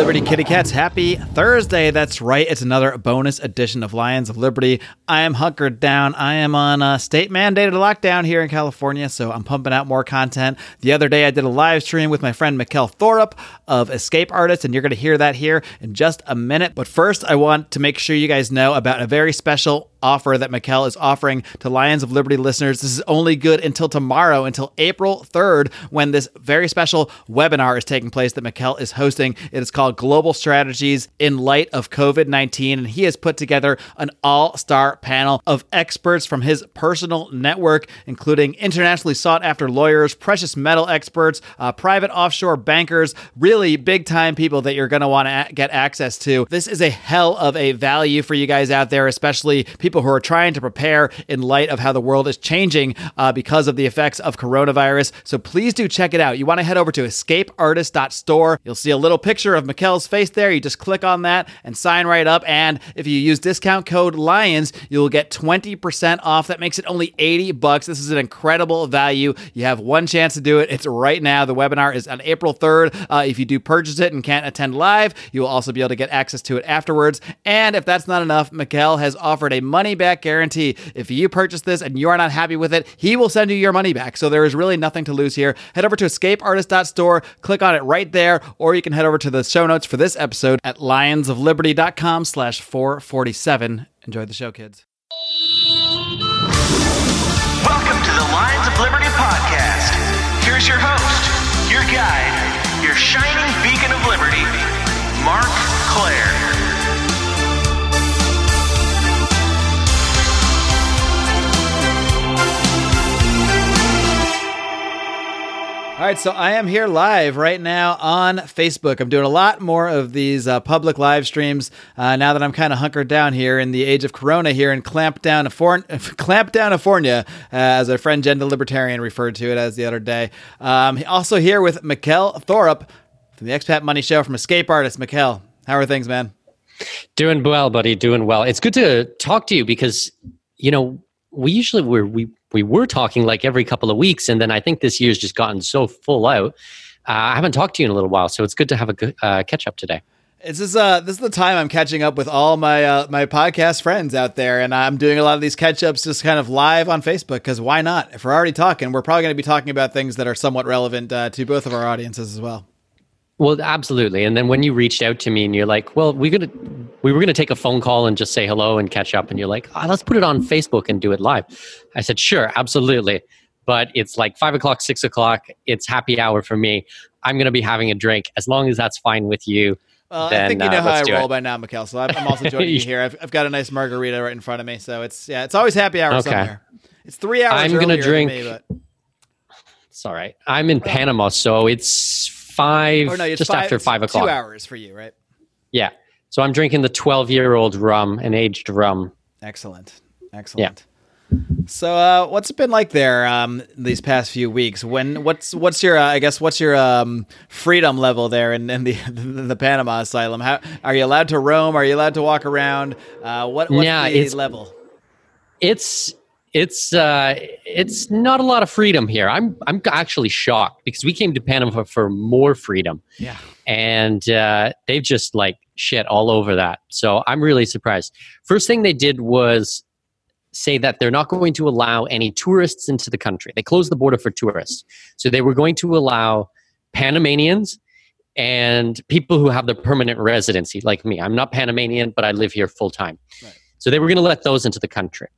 Liberty Kitty Cats. Happy Thursday. That's right. It's another bonus edition of Lions of Liberty. I am hunkered down. I am on a state mandated lockdown here in California, so I'm pumping out more content. The other day, I did a live stream with my friend Mikkel Thorup of Escape Artists, and you're going to hear that here in just a minute. But first, I want to make sure you guys know about a very special offer that Mikkel is offering to Lions of Liberty listeners. This is only good until tomorrow, until April 3rd, when this very special webinar is taking place that Mikkel is hosting. It is called Global Strategies in Light of COVID 19. And he has put together an all star panel of experts from his personal network, including internationally sought after lawyers, precious metal experts, uh, private offshore bankers, really big time people that you're going to want to a- get access to. This is a hell of a value for you guys out there, especially people who are trying to prepare in light of how the world is changing uh, because of the effects of coronavirus. So please do check it out. You want to head over to escapeartist.store. You'll see a little picture of Mikkel's face there. You just click on that and sign right up. And if you use discount code LIONS, you'll get 20% off. That makes it only 80 bucks. This is an incredible value. You have one chance to do it. It's right now. The webinar is on April 3rd. Uh, if you do purchase it and can't attend live, you will also be able to get access to it afterwards. And if that's not enough, Mikkel has offered a money back guarantee. If you purchase this and you are not happy with it, he will send you your money back. So there is really nothing to lose here. Head over to escapeartist.store, click on it right there, or you can head over to the show notes for this episode at lionsofliberty.com slash 447. Enjoy the show, kids. Welcome to the Lions of Liberty podcast. Here's your host, your guide, your shining beacon of liberty, Marc Clair. All right, so I am here live right now on Facebook. I'm doing a lot more of these uh, public live streams uh, now that I'm kind of hunkered down here in the age of Corona here in Clamp Down, Clamp Down, California, uh, as our friend Jen the Libertarian referred to it as the other day. Um, also here with Mikkel Thorup from the Expat Money Show from Escape Artist. Mikkel, how are things, man? Doing well, buddy. Doing well. It's good to talk to you because you know we usually we're, we we were talking like every couple of weeks, and then I think this year's just gotten so full out. Uh, I haven't talked to you in a little while, so it's good to have a good uh, catch up today. This is uh this is the time I'm catching up with all my uh, my podcast friends out there, and I'm doing a lot of these catch ups just kind of live on Facebook because why not? If we're already talking, we're probably going to be talking about things that are somewhat relevant uh, to both of our audiences as well. Well, absolutely. And then when you reached out to me and you're like, "Well, we're gonna we were gonna take a phone call and just say hello and catch up," and you're like, oh, "Let's put it on Facebook and do it live," I said, "Sure, absolutely." But it's like five o'clock, six o'clock. It's happy hour for me. I'm gonna be having a drink as long as that's fine with you. Well, then, I think you know uh, how I roll it. by now, Mikkel. So I'm, I'm also joining you here. I've, I've got a nice margarita right in front of me, so it's yeah, it's always happy hour Okay. somewhere. It's three hours. I'm gonna drink- me, but, It's all right. I'm in Panama, so it's five, or no, it's just five, after five o'clock. Two hours for you, right? Yeah. So I'm drinking the 12 year old rum, an aged rum. Excellent, excellent. Yeah. So, uh, what's it been like there um, these past few weeks? When what's what's your uh, I guess what's your um, freedom level there in, in the in the Panama asylum? How are you allowed to roam? Are you allowed to walk around? Uh, what what's Yeah, the it's- level? It's it's uh it's not a lot of freedom here. I'm I'm actually shocked because we came to Panama for more freedom Yeah, and uh, they've just like shit all over that. So I'm really surprised. First thing they did was say that they're not going to allow any tourists into the country. They closed the border for tourists. So they were going to allow Panamanians and people who have the permanent residency, like me. I'm not Panamanian, but I live here full time. Right. So they were going to let those into the country.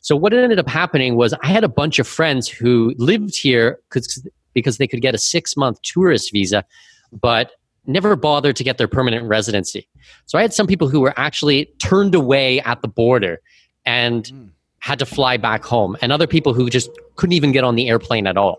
So what ended up happening was I had a bunch of friends who lived here because because they could get a six month tourist visa, but never bothered to get their permanent residency. So I had some people who were actually turned away at the border and Mm. had to fly back home, and other people who just couldn't even get on the airplane at all.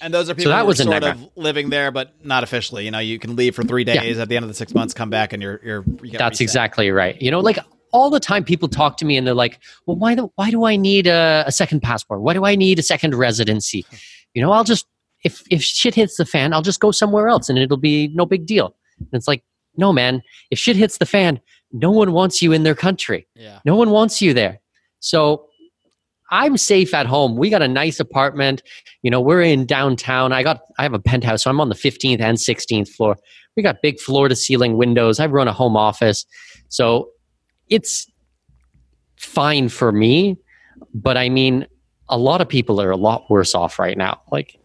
and those are people that who was sort of living there, but not officially. You know, you can leave for three days. At the end of the six months, come back, and you're you're. You That's reset. exactly right. You know, like all the time people talk to me and they're like, well, why, do, why do I need a, a second passport? Why do I need a second residency? You know, I'll just, if, if shit hits the fan, I'll just go somewhere else and it'll be no big deal. And it's like, no, man, if shit hits the fan, no one wants you in their country. Yeah. No one wants you there. So I'm safe at home. We got a nice apartment. You know, we're in downtown. I got I have a penthouse, so I'm on the 15th and 16th floor. We got big floor to ceiling windows. I run a home office. So it's fine for me. But I mean, a lot of people are a lot worse off right now. Like,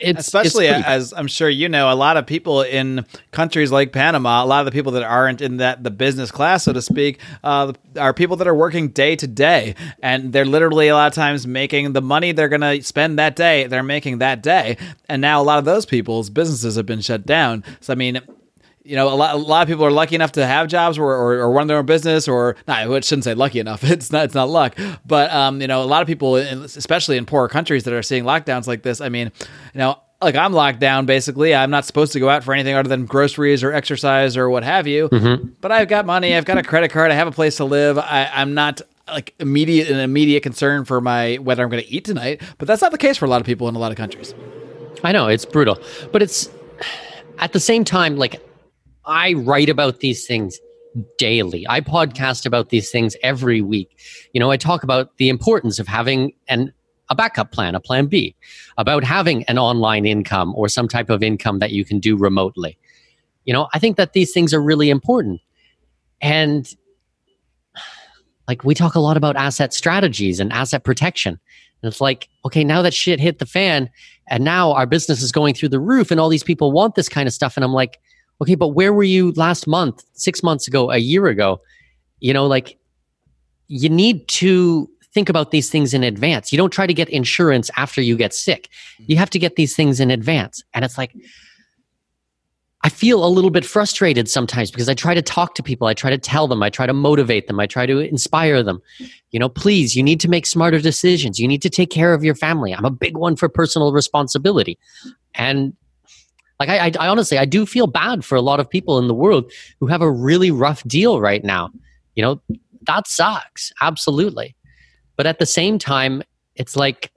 it's especially it's as I'm sure you know, a lot of people in countries like Panama, a lot of the people that aren't in that the business class, so to speak, uh, are people that are working day to day, and they're literally a lot of times making the money they're going to spend that day. They're making that day, and now a lot of those people's businesses have been shut down. So I mean. You know, a lot, a lot of people are lucky enough to have jobs or, or, or run their own business, or not. I shouldn't say lucky enough. It's not. It's not luck. But um, you know, a lot of people, especially in poorer countries that are seeing lockdowns like this. I mean, you know, like I'm locked down basically. I'm not supposed to go out for anything other than groceries or exercise or what have you. But I've got money. I've got a credit card. I have a place to live. I, I'm not like immediate an immediate concern for my whether I'm going to eat tonight. But that's not the case for a lot of people in a lot of countries. I know it's brutal, but it's at the same time like I write about these things daily. I podcast about these things every week. You know, I talk about the importance of having an a backup plan, a plan B, about having an online income or some type of income that you can do remotely. You know, I think that these things are really important. And like we talk a lot about asset strategies and asset protection. And it's like, okay, now that shit hit the fan and now our business is going through the roof and all these people want this kind of stuff. And I'm like, okay, but where were you last month, six months ago, a year ago? You know, like you need to think about these things in advance. You don't try to get insurance after you get sick. You have to get these things in advance. And it's like, I feel a little bit frustrated sometimes because I try to talk to people, I try to tell them, I try to motivate them, I try to inspire them. You know, please, you need to make smarter decisions. You need to take care of your family. I'm a big one for personal responsibility. And like I, I, I honestly, I do feel bad for a lot of people in the world who have a really rough deal right now. You know, that sucks. Absolutely. But at the same time, it's like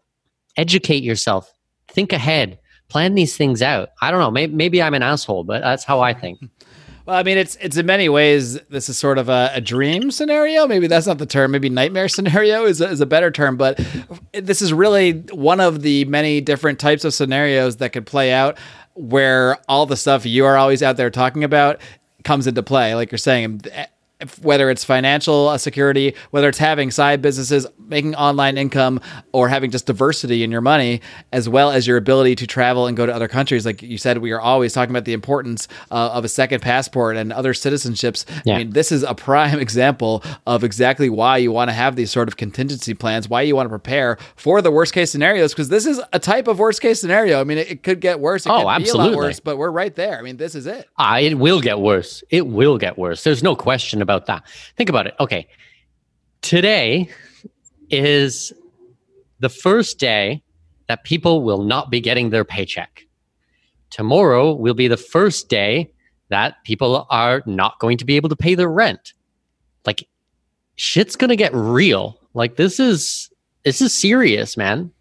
educate yourself, think ahead, plan these things out. I don't know. Maybe, maybe I'm an asshole, but that's how I think. Well, I mean, it's it's in many ways this is sort of a, a dream scenario. Maybe that's not the term. Maybe nightmare scenario is a, is a better term. But this is really one of the many different types of scenarios that could play out where all the stuff you are always out there talking about comes into play. Like you're saying, whether it's financial uh, security, whether it's having side businesses, making online income, or having just diversity in your money, as well as your ability to travel and go to other countries. Like you said, we are always talking about the importance uh, of a second passport and other citizenships. Yeah. I mean, this is a prime example of exactly why you want to have these sort of contingency plans, why you want to prepare for the worst case scenarios, because this is a type of worst case scenario. I mean, it, it could get worse. It Oh, could be a lot absolutely. worse, but we're right there. I mean, this is it. Ah, it will get worse. It will get worse. There's no question about that. Think about it. Okay. Today is the first day that people will not be getting their paycheck. Tomorrow will be the first day that people are not going to be able to pay their rent. Like shit's going to get real. Like this is this is serious, man.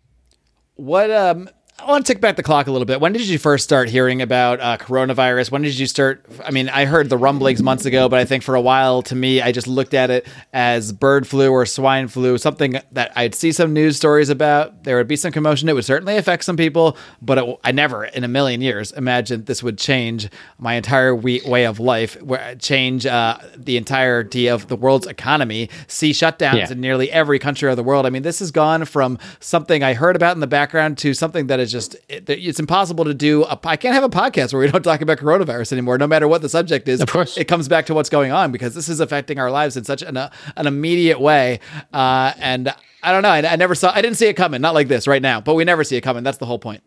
What um I want to tick back the clock a little bit. When did you first start hearing about uh, coronavirus? When did you start? I mean, I heard the rumblings months ago, but I think for a while, to me, I just looked at it as bird flu or swine flu, something that I'd see some news stories about. There would be some commotion. It would certainly affect some people, but it, I never, in a million years, imagined this would change my entire we- way of life, where change uh, the entirety of the world's economy, see shutdowns Yeah. in nearly every country of the world. I mean, this has gone from something I heard about in the background to something that is just it, it's impossible to do. A, I can't have a podcast where we don't talk about coronavirus anymore, no matter what the subject is. Of course. it comes back to what's going on because this is affecting our lives in such an uh, an immediate way. Uh, and I don't know. I, I never saw. I didn't see it coming. Not like this right now, but we never see it coming. That's the whole point.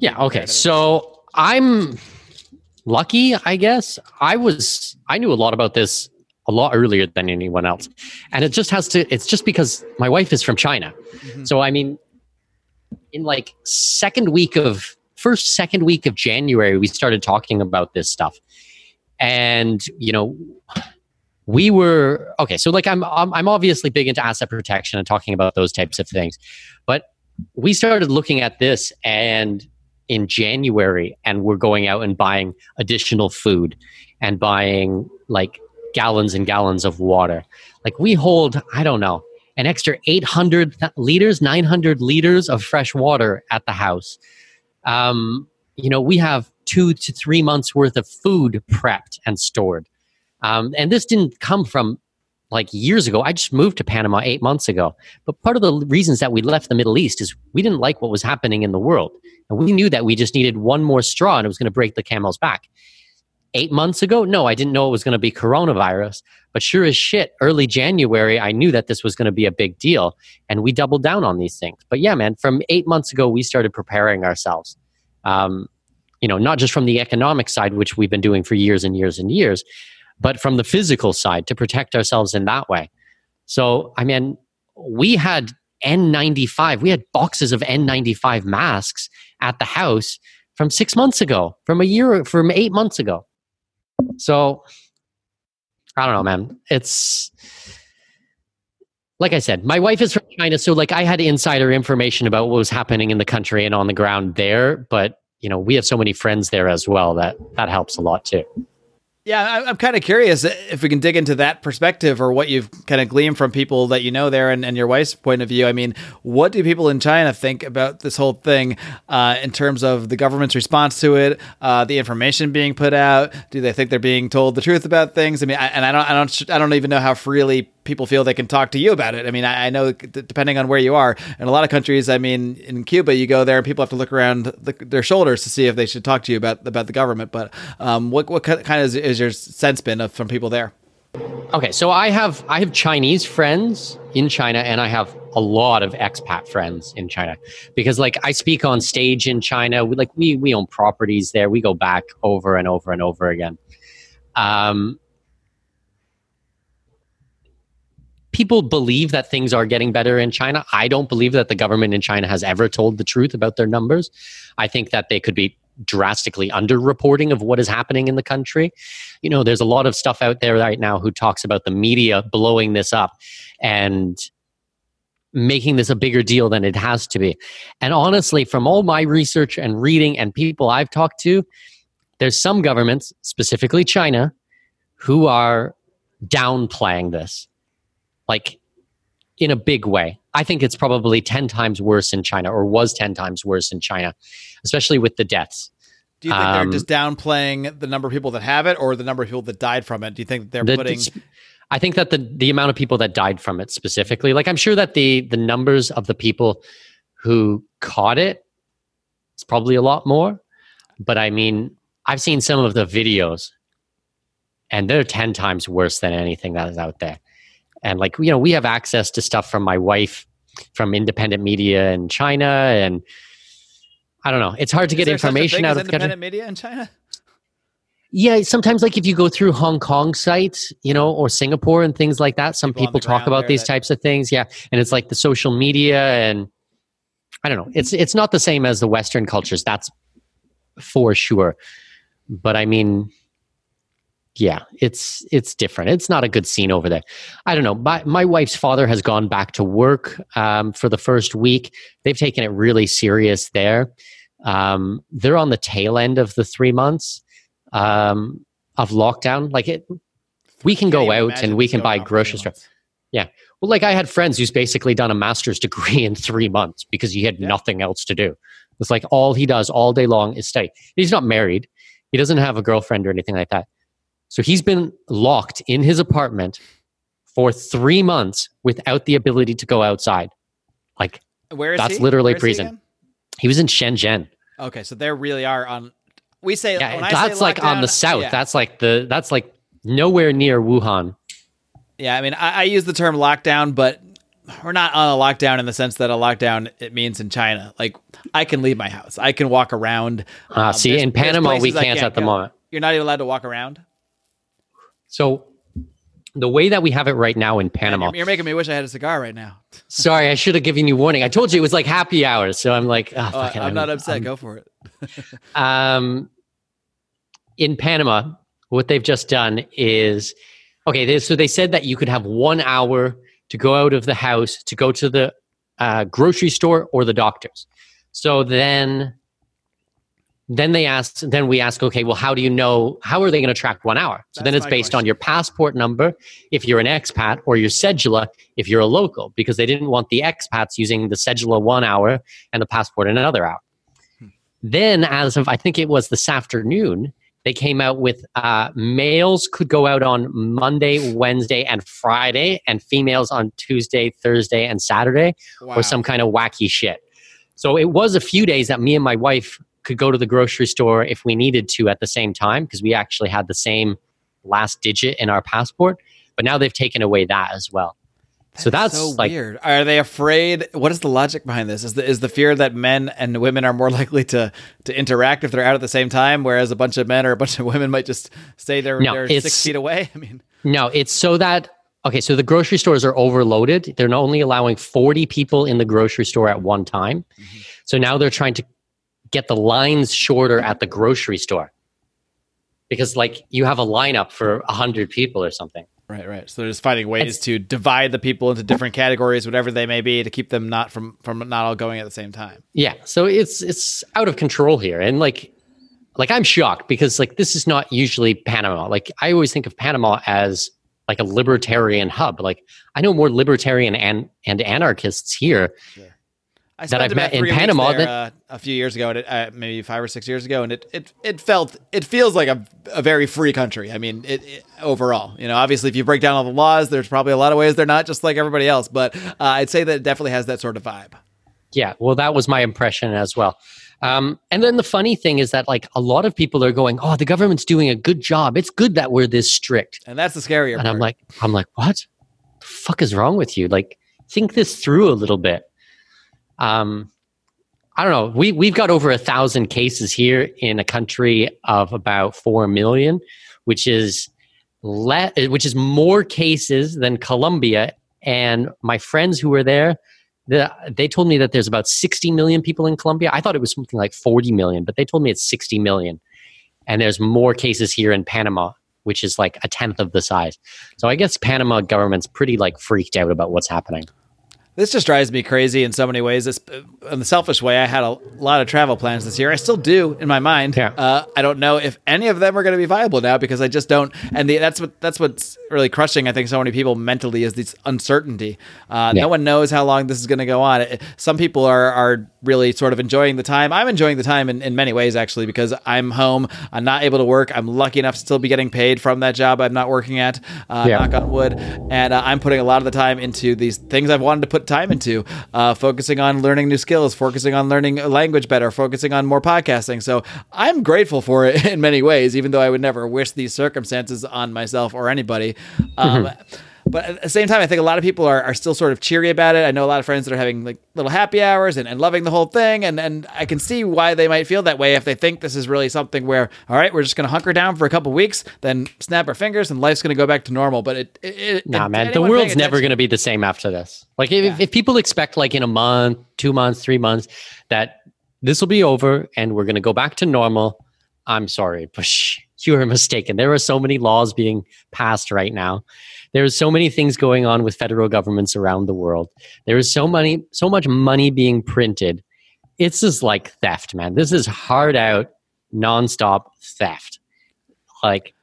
Yeah. Okay. So I'm lucky, I guess. I was, I knew a lot about this a lot earlier than anyone else. And it just has to, it's just because my wife is from China. So, I mean, in like second week of, first, second week of January, we started talking about this stuff. And, you know, we were okay so like I'm, I'm obviously big into asset protection and talking about those types of things but we started looking at this and in January and we're going out and buying additional food and buying like gallons and gallons of water. Like we hold, I don't know, an extra 800 liters, 900 liters of fresh water at the house. Um, you know, we have two to three months worth of food prepped and stored. Um, and this didn't come from like years ago. I just moved to Panama eight months ago. But part of the reasons that we left the Middle East is we didn't like what was happening in the world. And we knew that we just needed one more straw and it was going to break the camel's back. Eight months ago, no, I didn't know it was going to be coronavirus. But sure as shit, early January, I knew that this was going to be a big deal. And we doubled down on these things. But yeah, man, from eight months ago, we started preparing ourselves. Um, you know, not just from the economic side, which we've been doing for years and years and years, but from the physical side to protect ourselves in that way. So, I mean, we had N95, we had boxes of N95 masks at the house from six months ago, from a year, from eight months ago. So, I don't know, man. It's like I said, my wife is from China, so like I had insider information about what was happening in the country and on the ground there, but you know, we have so many friends there as well that that helps a lot too. Yeah, I'm kind of curious if we can dig into that perspective or what you've kind of gleaned from people that you know there and, and your wife's point of view. I mean, what do people in China think about this whole thing uh, in terms of the government's response to it, uh, the information being put out? Do they think they're being told the truth about things? I mean, I, and I don't, I don't, I don't even know how freely people feel they can talk to you about it. I mean, I, I know depending on where you are, in a lot of countries, I mean, in Cuba, you go there and people have to look around the, their shoulders to see if they should talk to you about about the government. But um, what what kind of is, is your sense been of, from people there? Okay, so I have I have Chinese friends in China, and I have a lot of expat friends in China because, like, I speak on stage in China. We like we we own properties there. We go back over and over and over again. Um, people believe that things are getting better in China. I don't believe that the government in China has ever told the truth about their numbers. I think that they could be drastically underreporting of what is happening in the country. You know, there's a lot of stuff out there right now who talks about the media blowing this up and making this a bigger deal than it has to be. And honestly, from all my research and reading and people I've talked to, there's some governments, specifically China, who are downplaying this like in a big way. I think it's probably 10 times worse in China or was 10 times worse in China, especially with the deaths. Do you think um, they're just downplaying the number of people that have it or the number of people that died from it? Do you think they're the, putting I think that the the amount of people that died from it specifically, like I'm sure that the the numbers of the people who caught it, it is probably a lot more, but I mean, I've seen some of the videos and they're 10 times worse than anything that is out there and like you know we have access to stuff from my wife from independent media in China and I don't know. It's hard to Is get information out of independent media in China. Yeah, sometimes like if you go through Hong Kong sites, you know, or Singapore and things like that, some people, people talk about these that... types of things. Yeah, and it's like the social media and I don't know. It's it's not the same as the Western cultures. That's for sure. But I mean, yeah, it's it's different. It's not a good scene over there. I don't know. My my wife's father has gone back to work um, for the first week. They've taken it really serious there. Um, they're on the tail end of the three months um, of lockdown. Like it, we can go out and we can buy grocery store. Yeah. Well, like I had friends who's basically done a master's degree in three months because he had yeah. nothing else to do. It's like all he does all day long is study. He's not married. He doesn't have a girlfriend or anything like that so he's been locked in his apartment for three months without the ability to go outside. Like, where is that's he? literally Where prison. He, he, was in Shenzhen. Okay, so there really are on. We say yeah, that's like on the south. Yeah. That's like the that's like nowhere near Wuhan. Yeah, I mean, I, I use the term lockdown, but we're not on a lockdown in the sense that a lockdown it means in China. Like I can leave my house, I can walk around. Uh, um, see, in Panama we can't, can't, at the go. moment. You're not even allowed to walk around. So the way that we have it right now in Panama. You're, you're making me wish I had a cigar right now. sorry, I should have given you warning. I told you it was like happy hours, so I'm like, oh, oh, I'm, I'm, not upset. I'm, Go for it. um, in Panama, what they've just done is okay. They, so they said that you could have one hour to go out of the house to go to the uh, grocery store or the doctor's. So then then they asked then we ask okay well how do you know how are they going to track one hour so That's then it's based question. on your passport number if you're an expat or your cedula if you're a local because they didn't want the expats using the cedula one hour and the passport in another hour hmm. then, as of I think it was this afternoon, they came out with uh, males could go out on Monday, Wednesday, and Friday, and females on Tuesday, Thursday, and Saturday, Wow. or some kind of wacky shit. So it was a few days that me and my wife could go to the grocery store if we needed to at the same time because we actually had the same last digit in our passport. But now they've taken away that as well. so that's so like weird. Are they afraid? What is the logic behind this? Is the is the fear that men and women are more likely to to interact if they're out at the same time, whereas a bunch of men or a bunch of women might just stay there No, they're six feet away? I mean, No, it's so that okay, so the grocery stores are overloaded. They're not only allowing 40 people in the grocery store at one time. Mm-hmm. So now they're trying to get the lines shorter at the grocery store. Because like you have a lineup for 100 people or something. right, right. So they're just finding ways to divide the people into different categories, whatever they may be, to keep them not from from not all going at the same time. Yeah, so it's it's out of control here and like like I'm shocked because like this is not usually Panama. Like I always think of Panama as like a libertarian hub. Like I know more libertarian and and anarchists here I That I've met in Panama there, uh, a few years ago, and it, uh, maybe five or six years ago, and it it, it felt it feels like a, a very free country. I mean, it, it overall, you know, obviously, if you break down all the laws, there's probably a lot of ways they're not just like everybody else, but uh, I'd say that it definitely has that sort of vibe. Yeah, well, that was my impression as well. Um, and then the funny thing is that like a lot of people are going, "Oh, the government's doing a good job. It's good that we're this strict." And that's the scarier And part. I'm like, I'm like, what? The fuck is wrong with you? Like, think this through a little bit. Um, I don't know. We we've got over a thousand cases here in a country of about four million, which is le- which is more cases than Colombia. And my friends who were there, the, they told me that there's about 60 million people in Colombia. I thought it was something like 40 million, but they told me it's 60 million. And there's more cases here in Panama, which is like a tenth of the size. So I guess Panama government's pretty like freaked out about what's happening. This just drives me crazy in so many ways. It's, in the selfish way, I had a lot of travel plans this year. I still do in my mind. Yeah. Uh, I don't know if any of them are going to be viable now because I just don't. And the, that's what that's what's really crushing. I think so many people mentally is this uncertainty. Uh, Yeah. No one knows how long this is going to go on. It- some people are are really sort of enjoying the time. I'm enjoying the time in, in many ways actually because I'm home. I'm not able to work. I'm lucky enough to still be getting paid from that job I'm not working at. Uh, Yeah. Knock on wood. And uh, I'm putting a lot of the time into these things I've wanted to put time into, uh, focusing on learning new skills, focusing on learning language better, focusing on more podcasting. So I'm grateful for it in many ways, even though I would never wish these circumstances on myself or anybody. Um, But at the same time, I think a lot of people are, are still sort of cheery about it. I know a lot of friends that are having like little happy hours and, and loving the whole thing. And, and I can see why they might feel that way if they think this is really something where, all right, we're just going to hunker down for a couple weeks, then snap our fingers and life's going to go back to normal. But it, it, Nah, it- man, the world's never going to be the same after this. Like, if, if people expect, like, in a month, two months, three months, that this will be over and we're going to go back to normal, I'm sorry, but you are mistaken. There are so many laws being passed right now. There's so many things going on with federal governments around the world. There is so many, so much money being printed. It's just like theft, man. This is hard out, nonstop theft. Like,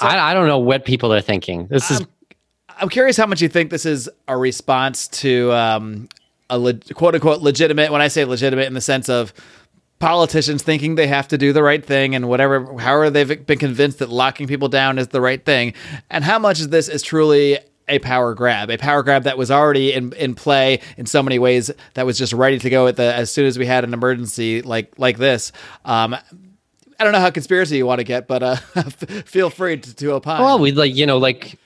I, I don't know what people are thinking. This is I'm- I'm curious how much you think this is a response to um, a le- quote unquote legitimate. When I say legitimate, in the sense of politicians thinking they have to do the right thing and whatever, however they've been convinced that locking people down is the right thing, and how much of this is truly a power grab, a power grab that was already in, in play in so many ways that was just ready to go at the as soon as we had an emergency like like this. Um, I don't know how conspiracy you want to get, but uh, feel free to, to opine. Well, we like you know like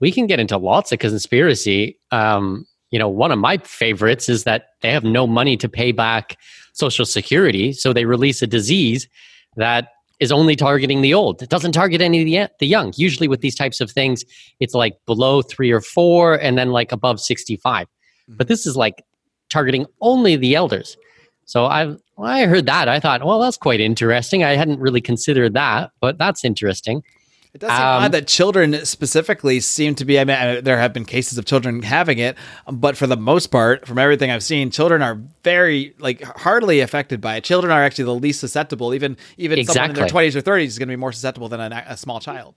we can get into lots of conspiracy. Um, you know, one of my favorites is that they have no money to pay back Social Security, so they release a disease that is only targeting the old. It doesn't target any of the, the young. Usually, with these types of things, it's like below three or four, and then like above sixty-five. Mm-hmm. But this is like targeting only the elders. So I when I heard that, I thought, well, that's quite interesting. I hadn't really considered that, but that's interesting. It does seem Um, odd that children specifically seem to be. I mean, there have been cases of children having it, but for the most part, from everything I've seen, children are very like hardly affected by it. Children are actually the least susceptible. Even even someone in their twenties or thirties is going to be more susceptible than a, a small child.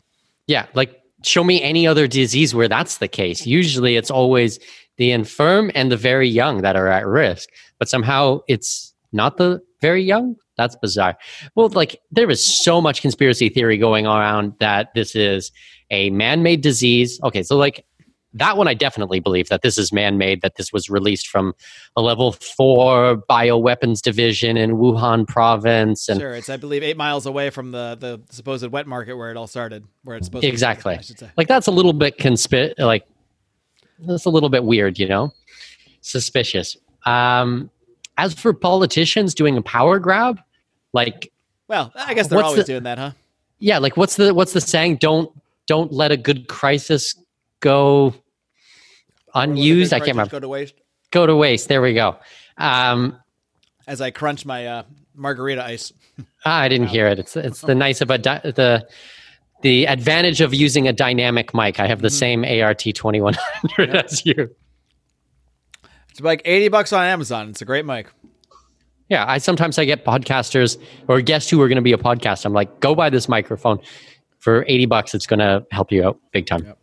Yeah, like show me any other disease where that's the case. Usually it's always the infirm and the very young that are at risk, but somehow it's not the very young That's bizarre. Well, like there is so much conspiracy theory going around that this is a man-made disease. Okay, so like that one I definitely believe that this is man-made, that this was released from a level four bioweapons division in Wuhan province. And Sure, it's I believe eight miles away from the the supposed wet market where it all started, where it's supposed to be, Exactly. I should say. like that's a little bit conspi- like that's a little bit weird, you know? Suspicious. Um as for politicians doing a power grab, like Well, I guess they're always the- doing that, huh? yeah, like what's the what's the saying? Don't don't let a good crisis go unused. I can't remember. Go to waste. Go to waste. There we go. Um, As I crunch my uh, margarita ice. ah, I didn't hear it. It's it's the nice of a di- the the advantage of using a dynamic mic. I have the same ATR twenty one hundred as you. It's like eighty bucks on Amazon. It's a great mic. Yeah, I sometimes I get podcasters or guests who are going to be a podcast. I'm like, go buy this microphone for eighty bucks. It's going to help you out big time.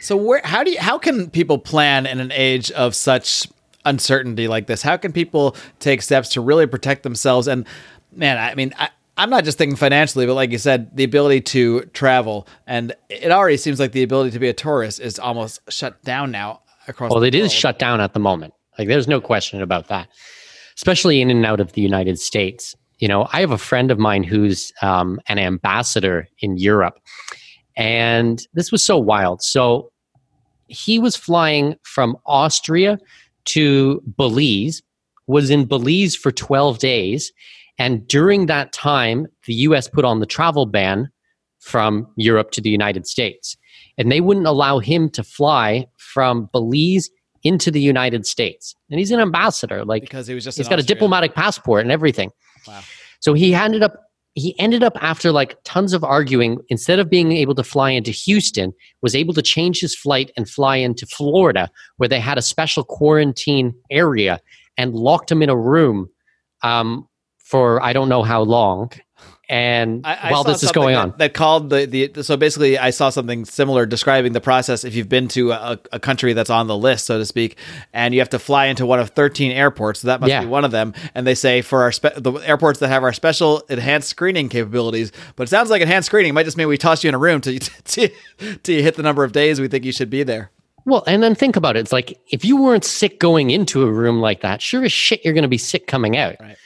So where how do you how can people plan in an age of such uncertainty like this? How can people take steps to really protect themselves? And man, I mean, I, I'm not just thinking financially, but like you said, the ability to travel, and it already seems like the ability to be a tourist is almost shut down now across. Well, it is world. shut down at the moment. Like, there's no question about that, especially in and out of the United States. You know, I have a friend of mine who's um, an ambassador in Europe, and this was so wild. So he was flying from Austria to Belize, was in Belize for 12 days. And during that time, the US put on the travel ban from Europe to the United States. And they wouldn't allow him to fly from Belize into the United States. And he's an ambassador. Like because he was just he's got a diplomatic passport and everything. Wow. So he ended up he ended up after like tons of arguing instead of being able to fly into Houston was able to change his flight and fly into Florida where they had a special quarantine area and locked him in a room um, for I don't know how long and I, while this is going that, on that called the, the so basically I saw something similar describing the process if you've been to a, a country that's on the list so to speak and you have to fly into one of 13 airports so that must Yeah. be one of them and they say for our spe- the airports that have our special enhanced screening capabilities but it sounds like enhanced screening might just mean we toss you in a room till you, till, till you hit the number of days we think you should be there Well, and then think about it. It's like if you weren't sick going into a room like that, sure as shit you're going to be sick coming out. Right.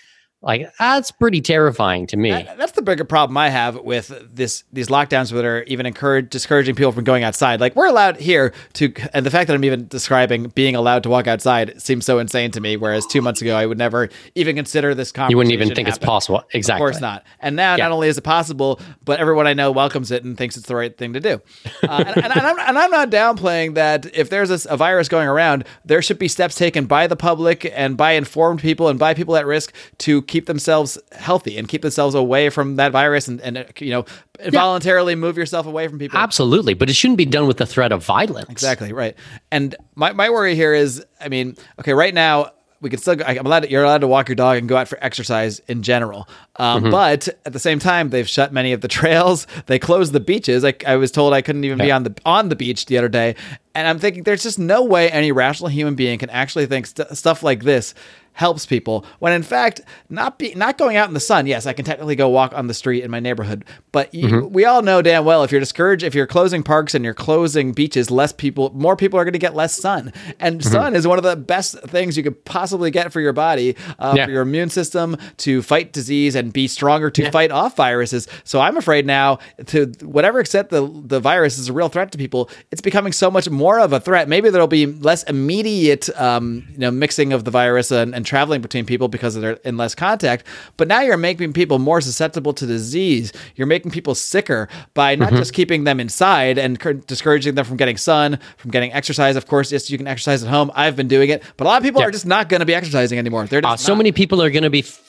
Like that's pretty terrifying to me. That- that's the bigger problem I have with this these lockdowns that are even encourage discouraging people from going outside. Like we're allowed here to, and the fact that I'm even describing being allowed to walk outside seems so insane to me. Whereas two months ago, I would never even consider this conversation. you wouldn't even think it's possible. Exactly. Of course not. And now, Yeah. not only is it possible, but everyone I know welcomes it and thinks it's the right thing to do. Uh, and, and, and, I'm, and I'm not downplaying that if there's a, a virus going around, there should be steps taken by the public and by informed people and by people at risk to keep themselves healthy and keep themselves away from that virus and, and uh, you know, voluntarily move yourself away from people. Absolutely, but it shouldn't be done with the threat of violence. Exactly right. And my, my worry here is, I mean, okay, right now we can still. I'm allowed. To, you're allowed to walk your dog and go out for exercise in general. Um, But at the same time, they've shut many of the trails. They closed the beaches. I, I was told I couldn't even be on the on the beach the other day. And I'm thinking, there's just no way any rational human being can actually think st- stuff like this helps people when in fact not be not going out in the sun yes i can technically go walk on the street in my neighborhood but you, we all know damn well if you're discouraged if you're closing parks and you're closing beaches less people more people are going to get less sun. And sun is one of the best things you could possibly get for your body uh, Yeah. for your immune system to fight disease and be stronger to fight off viruses. So i'm afraid now to whatever extent the the virus is a real threat to people it's becoming so much more of a threat. Maybe there'll be less immediate um, you know mixing of the virus and, and traveling between people because they're in less contact but now you're making people more susceptible to disease. You're making people sicker by not just keeping them inside and cur- discouraging them from getting sun from getting exercise. Of course yes you can exercise at home. I've been doing it but a lot of people Yeah. are just not going to be exercising anymore. They're just Uh, so not. many people are going to be f-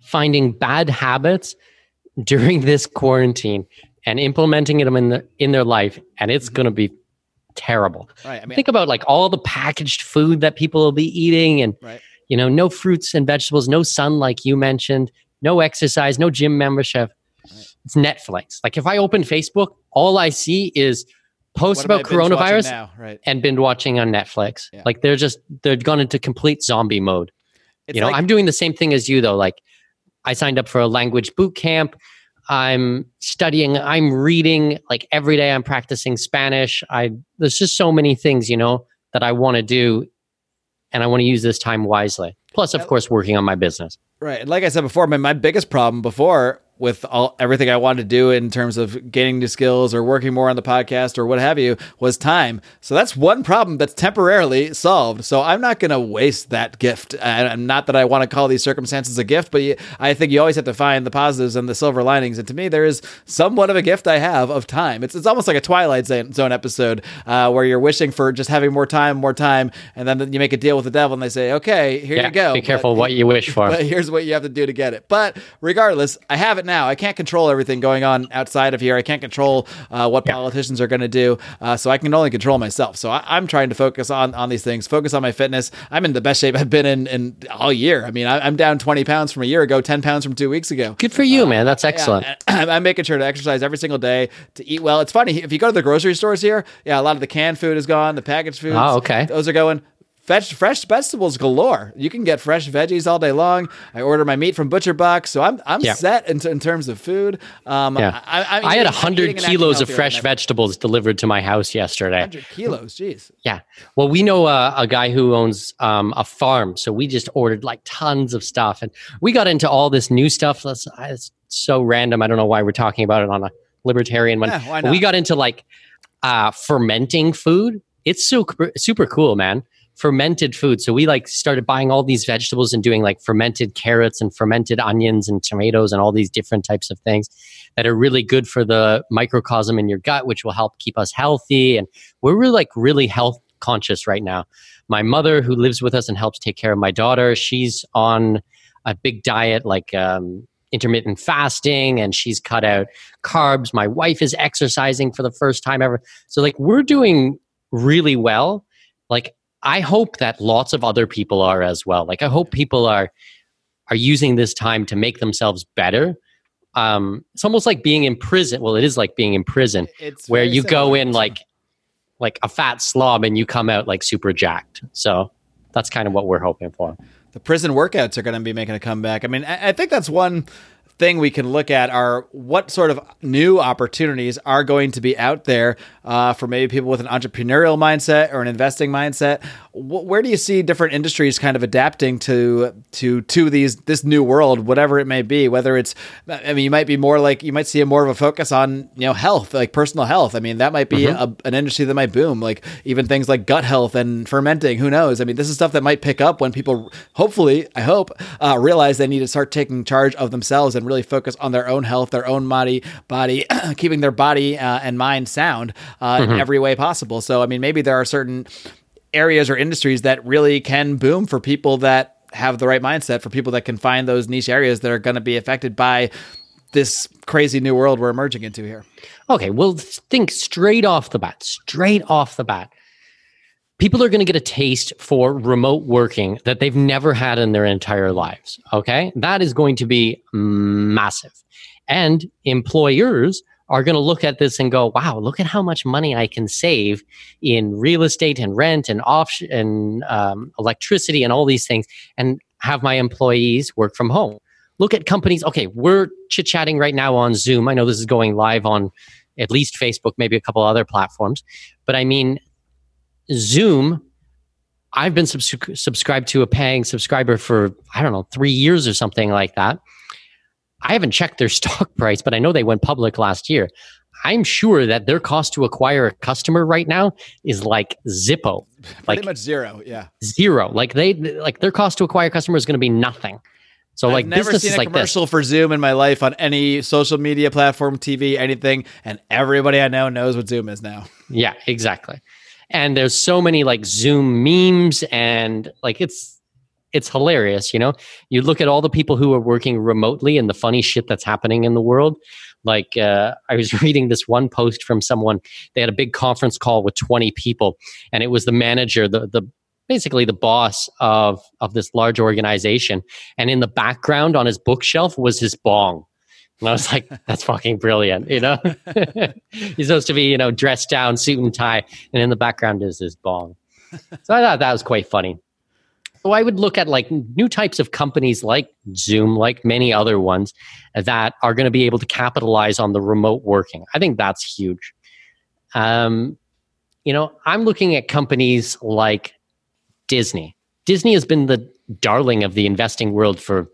finding bad habits during this quarantine and implementing them in the, in their life, and it's going to be terrible. right i mean Think about like all the packaged food that people will be eating, and right you know, no fruits and vegetables, no sun, like you mentioned, no exercise, no gym membership. It's Netflix. Like if I open Facebook, all I see is posts What am I about coronavirus right and binge watching on Netflix. Yeah. Like they're just they're gone into complete zombie mode. It's you know, like- I'm doing the same thing as you though. Like I signed up for a language boot camp. I'm studying, I'm reading like every day I'm practicing Spanish. I there's just so many things, you know, that I want to do and I want to use this time wisely. Plus of course working on my business. Right. And like I said before, my, my biggest problem before with all everything I wanted to do in terms of gaining new skills or working more on the podcast or what have you was time. So that's one problem that's temporarily solved. So I'm not going to waste that gift. And not that I want to call these circumstances a gift, but I think you always have to find the positives and the silver linings. And to me, there is somewhat of a gift I have of time. It's, it's almost like a Twilight Zone episode uh, where you're wishing for just having more time, more time, and then you make a deal with the devil and they say, okay, here yeah, you go. be But- careful what you wish for. but here's what you have to do to get it. But regardless, I have it now. I can't control everything going on outside of here. I can't control uh, what politicians are going to do. Uh, so I can only control myself. So I, I'm trying to focus on on these things. Focus on my fitness. I'm in the best shape I've been in in all year. I mean, I, I'm down 20 pounds from a year ago, 10 pounds from two weeks ago. Good for you, man. That's excellent. Yeah, I'm making sure to exercise every single day, to eat well. It's funny if you go to the grocery stores here. Yeah, a lot of the canned food is gone. The packaged foods. Oh, okay. Those are going. Fresh, fresh vegetables galore. You can get fresh veggies all day long. I order my meat from Butcher Box, so I'm I'm Yeah. set in, in terms of food. Um, Yeah. I, I, I'm I had eating- a I'm hundred eating and acting kilos of fresh vegetables delivered to my house yesterday. 100 kilos, jeez. Yeah. Well, we know uh, a guy who owns um, a farm, so we just ordered like tons of stuff, and we got into all this new stuff. That's it's so random. I don't know why we're talking about it on a libertarian one. Yeah, We got into like uh, fermenting food. It's super super cool, man. Fermented food. So we like started buying all these vegetables and doing like fermented carrots and fermented onions and tomatoes and all these different types of things that are really good for the microcosm in your gut, which will help keep us healthy. And we're really like really health conscious right now. My mother, who lives with us and helps take care of my daughter, she's on a big diet like um, intermittent fasting and she's cut out carbs. My wife is exercising for the first time ever. So like we're doing really well. Like I hope that lots of other people are as well. Like I hope people are are using this time to make themselves better. Um, it's almost like being in prison. Well, it is like being in prison It's where you go in like like a fat slob and you come out like super jacked. So that's kind of what we're hoping for. the prison workouts are going to be making a comeback. I mean, I, I think that's one thing we can look at are what sort of new opportunities are going to be out there uh, for maybe people with an entrepreneurial mindset or an investing mindset. Wh- where do you see different industries kind of adapting to to to these this new world, whatever it may be? Whether it's, I mean, you might be more like you might see a more of a focus on you know health, like personal health. I mean, that might be a, an industry that might boom. Like even things like gut health and fermenting. Who knows? I mean, this is stuff that might pick up when people, hopefully, I hope, uh, realize they need to start taking charge of themselves and really focus on their own health, their own body, body, keeping their body uh, and mind sound uh, in every way possible. So, I mean, maybe there are certain areas or industries that really can boom for people that have the right mindset, for people that can find those niche areas that are going to be affected by this crazy new world we're emerging into here. Okay, well, think straight off the bat, straight off the bat. People are going to get a taste for remote working that they've never had in their entire lives. Okay, that is going to be massive. And employers are going to look at this and go, wow, look at how much money I can save in real estate and rent and off and um, electricity and all these things and have my employees work from home. Look at companies. Okay, we're chit chatting right now on Zoom. I know this is going live on at least Facebook, maybe a couple other platforms. But I mean, Zoom, I've been subs- subscribed to a paying subscriber for, I don't know, three years or something like that. I haven't checked their stock price, but I know they went public last year. I'm sure that their cost to acquire a customer right now is like Zippo, Pretty like much zero. Yeah. zero. Like they, like their cost to acquire a customer is going to be nothing. So like I've never business seen a like this. commercial for Zoom in my life on any social media platform, TV, anything, and everybody I know knows what Zoom is now. Yeah, exactly. And there's so many like Zoom memes and like it's it's hilarious, you know. You look at all the people who are working remotely and the funny shit that's happening in the world. Like uh, I was reading this one post from someone. They had a big conference call with 20 people, and it was the manager, the the basically the boss of of this large organization. And in the background on his bookshelf was his bong. And I was like, that's fucking brilliant, you know? He's supposed to be, you know, dressed down, suit and tie, and in the background is his bong. So I thought that was quite funny. So I would look at like new types of companies like Zoom, like many other ones that are going to be able to capitalize on the remote working. I think that's huge. Um, you know, I'm looking at companies like Disney. Disney has been the darling of the investing world for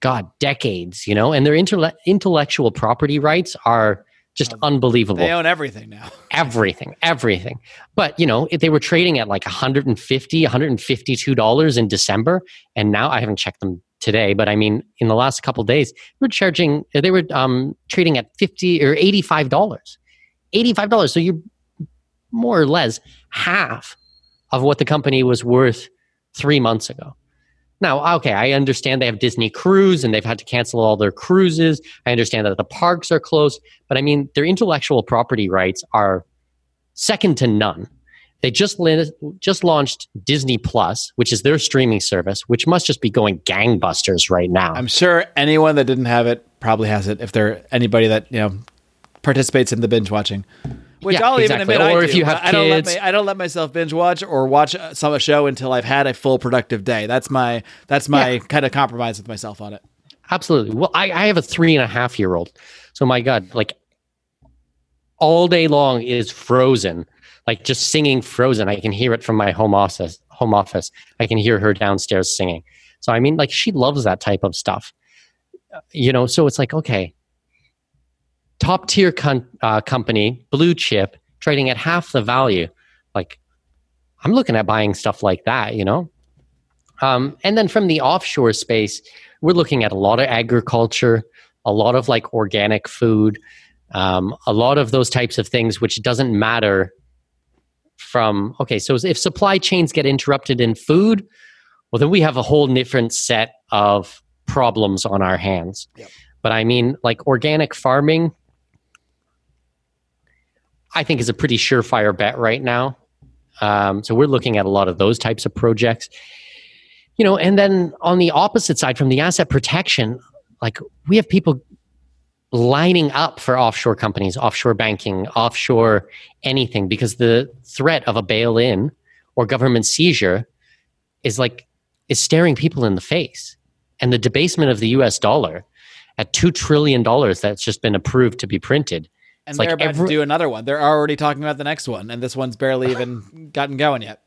God decades, you know, and their intelle- intellectual property rights are just unbelievable. They own everything now. everything, everything. But you know, if they were trading at like 150, 152 dollars in December, and now I haven't checked them today, but I mean, in the last couple days, they were charging, they were um, trading at 50 or 85 dollars, 85 dollars. So you're more or less half of what the company was worth three months ago. Now, okay, I understand they have Disney Cruise and they've had to cancel all their cruises. I understand that the parks are closed, but I mean, their intellectual property rights are second to none. They just just launched Disney Plus, which is their streaming service, which must just be going gangbusters right now. I'm sure anyone that didn't have it probably has it. If they're anybody that you know participates in the binge watching. Which Yeah, I'll exactly. even admit Or I if do. you have I don't let my, I don't let myself binge watch or watch some a show until I've had a full productive day. That's my that's my Yeah. kind of compromise with myself on it. Absolutely. Well, I, I have a three and a half year old. So my God, like all day long is frozen, like just singing frozen. I can hear it from my home office home office. I can hear her downstairs singing. So I mean like she loves that type of stuff. Uh, You know, so it's like, okay, top tier con- uh, company, blue chip, trading at half the value. Like I'm looking at buying stuff like that, you know? Um, and then from the offshore space, we're looking at a lot of agriculture, a lot of like organic food, um, a lot of those types of things, which doesn't matter from, okay, so if supply chains get interrupted in food, well, then we have a whole different set of problems on our hands. Yep. But I mean, like organic farming, I think is a pretty surefire bet right now. Um, so we're looking at a lot of those types of projects you know and then on the opposite side from the asset protection like we have people lining up for offshore companies offshore banking offshore anything because the threat of a bail-in or government seizure is like is staring people in the face and the debasement of the us dollar at 2 trillion dollars that's just been approved to be printed And It's they're about every- to do another one. They're already talking about the next one, and this one's barely even gotten going yet.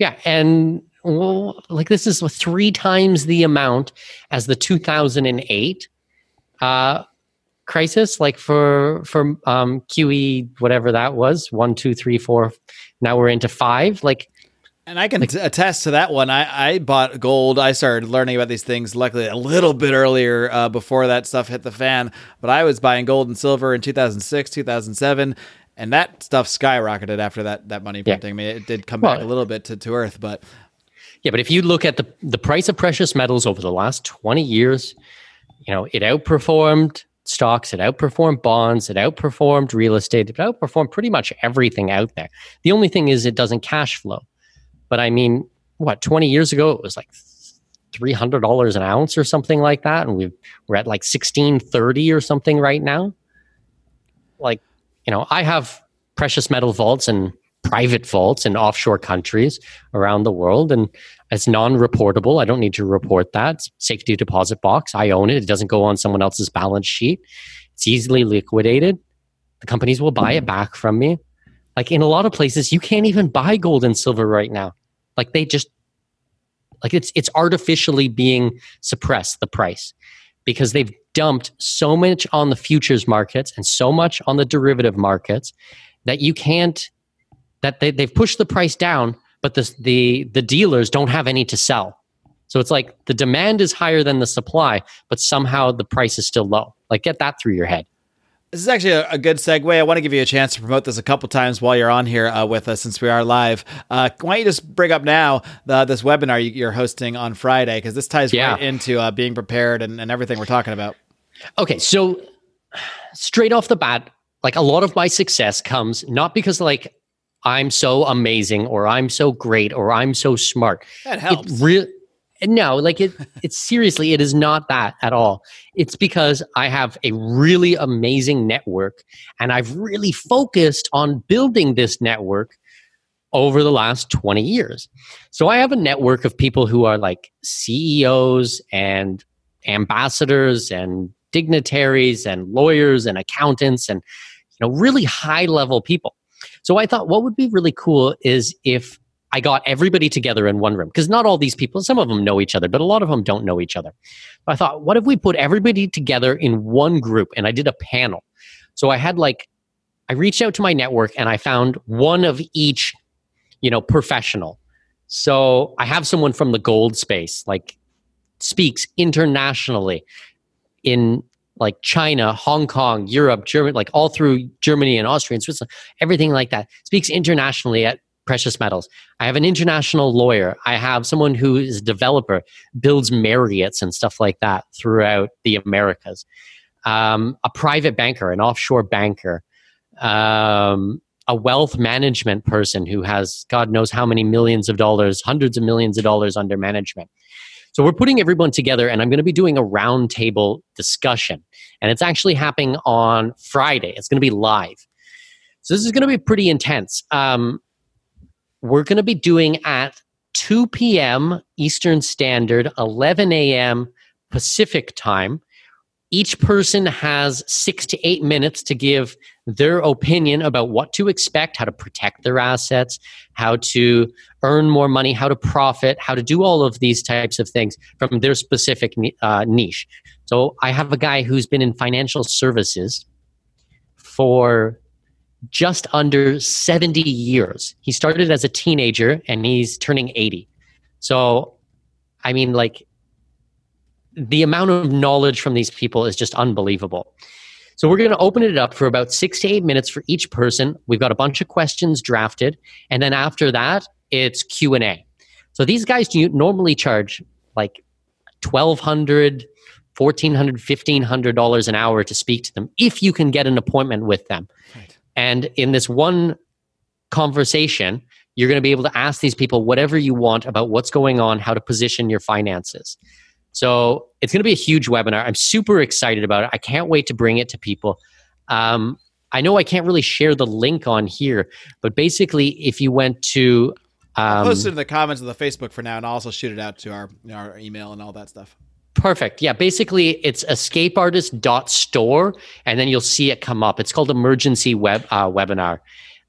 Yeah, and well, like this is three times the amount as the 2008 uh, crisis. Like for for um, QE, whatever that was, one, two, three, four. Now we're into five. Like And I can t- attest to that one. I, I bought gold. I started learning about these things, luckily, a little bit earlier uh, before that stuff hit the fan. But I was buying gold and silver in 2006, 2007, and that stuff skyrocketed after that, that money Yeah. printing. I mean, it did come Well- back a little bit to, to earth, but Yeah, but if you look at the the price of precious metals over the last 20 years, you know, it outperformed stocks, it outperformed bonds, it outperformed real estate, it outperformed pretty much everything out there. The only thing is it doesn't cash flow. But I mean, what, 20 years ago it was like $300 an ounce or something like that and we we're at like 1630 or something right now. Like, you know, I have precious metal vaults and private vaults in offshore countries around the world and it's non-reportable. I don't need to report that. It's safety deposit box. I own it. It doesn't go on someone else's balance sheet. It's easily liquidated. The companies will buy it back from me. Like in a lot of places you can't even buy gold and silver right now like they just like it's it's artificially being suppressed the price because they've dumped so much on the futures markets and so much on the derivative markets that you can't that they, they've pushed the price down but the, the the dealers don't have any to sell. So it's like the demand is higher than the supply but somehow the price is still low. Like get that through your head This is actually a, a good segue. I want to give you a chance to promote this a couple times while you're on here uh, with us, since we are live. Uh, why don't you just bring up now the, this webinar you- you're hosting on Friday? Because this ties Yeah. right into uh, being prepared and, and everything we're talking about. Okay, so straight off the bat, like a lot of my success comes not because like I'm so amazing or I'm so great or I'm so smart. That helps. It no, like it it's seriously it is not that at all. It's because I have a really amazing network and I've really focused on building this network over the last 20 years. So I have a network of people who are like CEOs and ambassadors and dignitaries and lawyers and accountants and you know really high level people. So I thought what would be really cool is if I got everybody together in one room because not all these people, some of them know each other, but a lot of them don't know each other. I thought, what if we put everybody together in one group and I did a panel? So I had like, I reached out to my network and I found one of each, you know, professional. So I have someone from the gold space, like speaks internationally in like China, Hong Kong, Europe, Germany, like all through Germany and Austria and Switzerland, everything like that. Speaks internationally at precious metals. I have an international lawyer. I have someone who is a developer, builds Marriott's and stuff like that throughout the Americas. Um, a private banker, an offshore banker, um, a wealth management person who has God knows how many millions of dollars, hundreds of millions of dollars under management. So we're putting everyone together, and I'm going to be doing a roundtable discussion. And it's actually happening on Friday. It's going to be live. So this is going to be pretty intense. Um, we're going to be doing at 2 p.m. Eastern Standard, 11 a.m. Pacific time. Each person has six to eight minutes to give their opinion about what to expect, how to protect their assets, how to earn more money, how to profit, how to do all of these types of things from their specific uh, niche. So I have a guy who's been in financial services for just under 70 years. He started as a teenager and he's turning 80. So, I mean, like, the amount of knowledge from these people is just unbelievable. So we're going to open it up for about six to eight minutes for each person. We've got a bunch of questions drafted, and then after that, it's Q and A. So these guys normally charge like twelve hundred, fourteen hundred, fifteen hundred dollars an hour to speak to them if you can get an appointment with them. And in this one conversation, you're going to be able to ask these people whatever you want about what's going on, how to position your finances. So it's going to be a huge webinar. I'm super excited about it. I can't wait to bring it to people. Um, I know I can't really share the link on here, but basically, if you went to um, post it in the comments of the Facebook for now, and I'll also shoot it out to our our email and all that stuff. Perfect. Yeah, basically it's escapeartist.store and then you'll see it come up. It's called emergency web uh, webinar.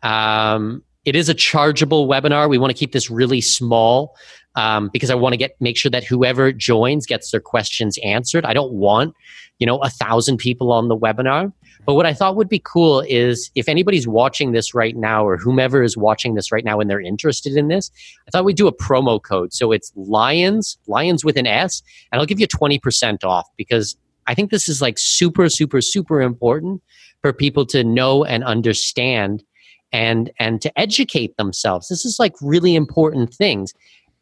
Um, it is a chargeable webinar. We want to keep this really small um, because I want to get make sure that whoever joins gets their questions answered. I don't want, you know, a thousand people on the webinar. But what I thought would be cool is if anybody's watching this right now or whomever is watching this right now and they're interested in this, I thought we'd do a promo code. So it's Lions, Lions with an S, and I'll give you 20% off because I think this is like super, super, super important for people to know and understand and and to educate themselves. This is like really important things.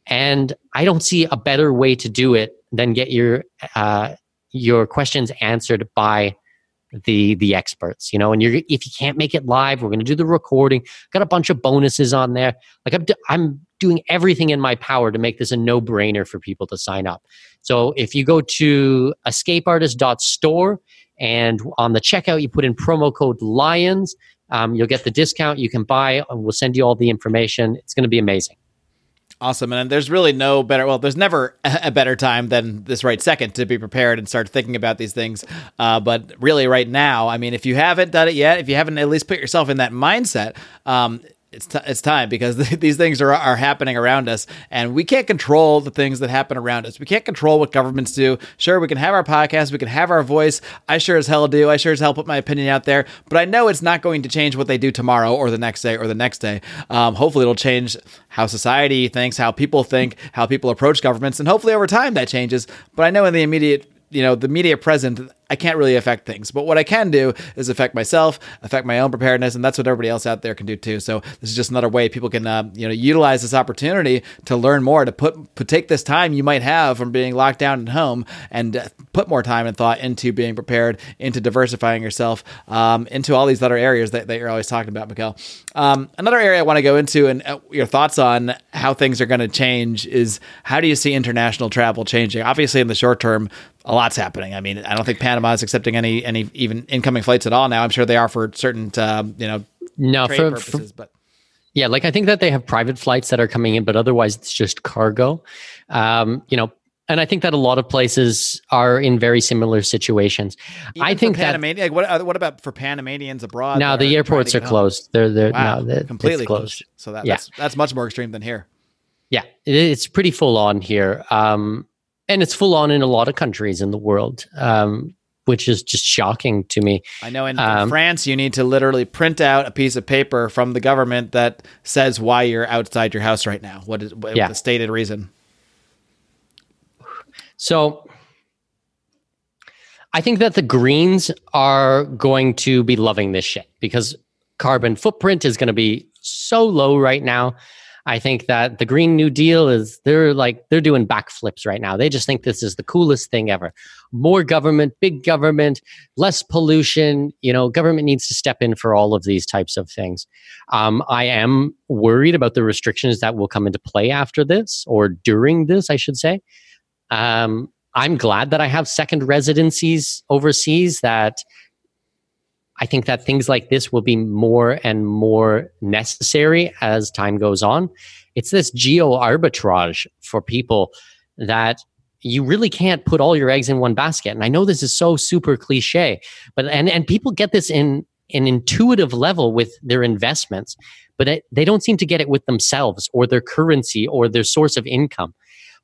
And I don't see a better way to do it than get your uh, your questions answered by the the experts you know and you're if you can't make it live we're going to do the recording. Got a bunch of bonuses on there. Like I'm, I'm doing everything in my power to make this a no-brainer for people to sign up. So if you go to escapeartist.store and on the checkout you put in promo code lions um, you'll get the discount. You can buy and we'll send you all the information. It's going to be amazing Awesome. And there's really no better, well, there's never a better time than this right second to be prepared and start thinking about these things. Uh, but really, right now, I mean, if you haven't done it yet, if you haven't at least put yourself in that mindset, um, it's t- it's time because these things are are happening around us, and we can't control the things that happen around us. We can't control what governments do. Sure, we can have our podcast, we can have our voice. I sure as hell do. I sure as hell put my opinion out there, but I know it's not going to change what they do tomorrow or the next day or the next day. Um, hopefully, it'll change how society thinks, how people think, how people approach governments, and hopefully over time that changes. But I know in the immediate you know the media present i can't really affect things. But what i can do is affect myself affect my own preparedness and that's what everybody else out there can do too. So this is just another way people can uh, you know utilize this opportunity to learn more to put, put take this time you might have from being locked down at home and uh, put more time and thought into being prepared into diversifying yourself um, into all these other areas that, that you're always talking about Mikkel. Um, another area i want to go into and uh, your thoughts on how things are going to change is how do you see international travel changing? Obviously in the short term a lot's happening. I mean, I don't think Panama is accepting any any even incoming flights at all now. I'm sure they are for certain uh, you know no for, purposes, for, but Yeah, like I think that they have private flights that are coming in, but otherwise it's just cargo. Um, you know, and I think that a lot of places are in very similar situations. Even I think that like what, uh, what about for Panamanians abroad? now the airports are home? closed. They're they're Wow, no, they're- completely it's closed. So that, Yeah. that's that's much more extreme than here. Yeah, it, it's pretty full on here, um, and it's full on in a lot of countries in the world, um, which is just shocking to me. I know in, Um, France, you need to literally print out a piece of paper from the government that says why you're outside your house right now. What is what Yeah. the stated reason? So I think that the Greens are going to be loving this shit because carbon footprint is going to be so low right now. I think that the Green New Deal is they're like they're doing backflips right now. They just think this is the coolest thing ever. More government, big government, less pollution. You know, government needs to step in for all of these types of things. Um, I am worried about the restrictions that will come into play after this or during this, I should say. Um, I'm glad that I have second residencies overseas. That I think that things like this will be more and more necessary as time goes on. It's this geo arbitrage for people that you really can't put all your eggs in one basket. And I know this is so super cliche, but and and people get this in an intuitive level with their investments, but it, they don't seem to get it with themselves or their currency or their source of income.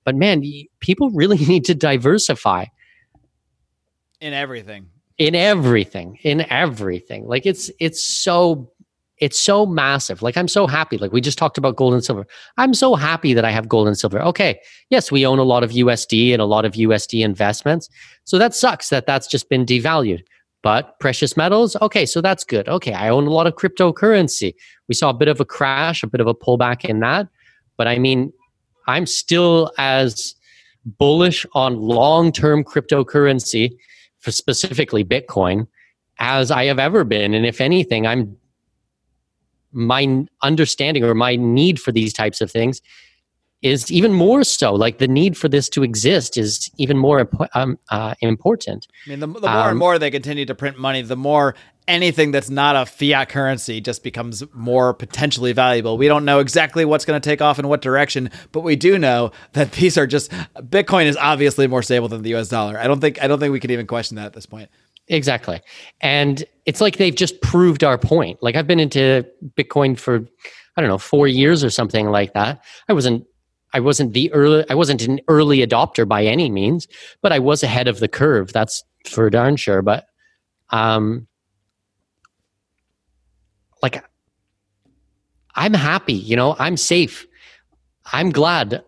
But man, people really need to diversify In everything. In everything, in everything. Like it's it's so it's so massive. Like I'm so happy. Like we just talked about gold and silver. I'm so happy that I have gold and silver. Okay, yes, we own a lot of USD and a lot of USD investments. So that sucks that that's just been devalued. But precious metals, okay, so that's good. Okay, I own a lot of cryptocurrency. We saw a bit of a crash, a bit of a pullback in that. But I mean, I'm still as bullish on long term cryptocurrency, specifically Bitcoin, as I have ever been. And if anything, I'm my understanding or my need for these types of things is even more so. Like the need for this to exist is even more impo- um, uh, important. I mean, the, the more and Um, more they continue to print money, the more anything that's not a fiat currency just becomes more potentially valuable. We don't know exactly what's going to take off in what direction, but we do know that these are just Bitcoin is obviously more stable than the US dollar. I don't think I don't think we can even question that at this point. Exactly. And it's like they've just proved our point. Like I've been into Bitcoin for I don't know, 4 years or something like that. I wasn't I wasn't the early I wasn't an early adopter by any means, but I was ahead of the curve. That's for darn sure, but um like I'm happy, you know, I'm safe. I'm glad.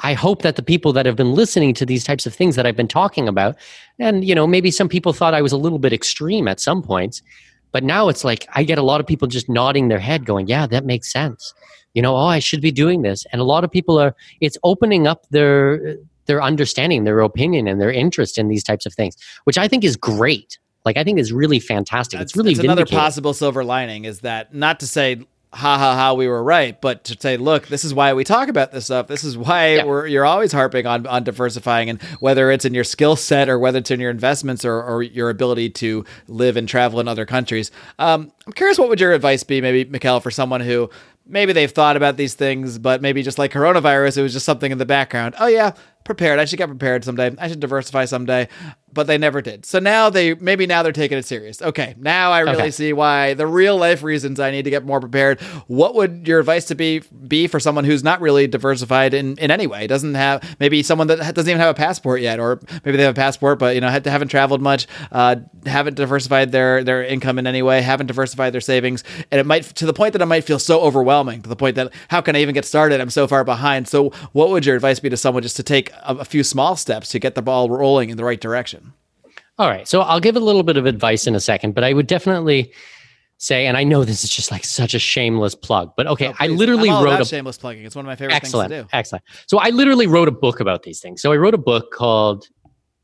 I hope that the people that have been listening to these types of things that I've been talking about, and you know, maybe some people thought I was a little bit extreme at some points, but now it's like I get a lot of people just nodding their head, going, "Yeah, that makes sense." You know, oh, I should be doing this, and a lot of people are. It's opening up their their understanding, their opinion, and their interest in these types of things, which I think is great. Like I think is really fantastic. That's, it's really another possible silver lining is that not to say ha ha ha we were right, but to say look, this is why we talk about this stuff. This is why Yeah. we're you're always harping on on diversifying and whether it's in your skill set or whether it's in your investments or, or your ability to live and travel in other countries. Um, I'm curious what would your advice be, maybe Mikkel, for someone who maybe they've thought about these things, but maybe just like coronavirus, it was just something in the background. Oh yeah, prepared. I should get prepared someday. I should diversify someday, but they never did. So now they maybe now they're taking it serious. Okay, now I really Okay. see why the real life reasons I need to get more prepared. What would your advice to be be for someone who's not really diversified in in any way? Doesn't have maybe someone that doesn't even have a passport yet, or maybe they have a passport but you know had- haven't traveled much, uh, haven't diversified their their income in any way, haven't diversified their savings, and it might to the point that it might feel so overwhelming to the point that how can I even get started? I'm so far behind. So what would your advice be to someone just to take a, a few small steps to get the ball rolling in the right direction? All right. So I'll give a little bit of advice in a second, but I would definitely say, and I know this is just like such a shameless plug, but okay, oh, I Oh, Please. literally wrote a shameless plugging. It's one of my favorite excellent, things to do. excellent. So I literally wrote a book about these things. So I wrote a book called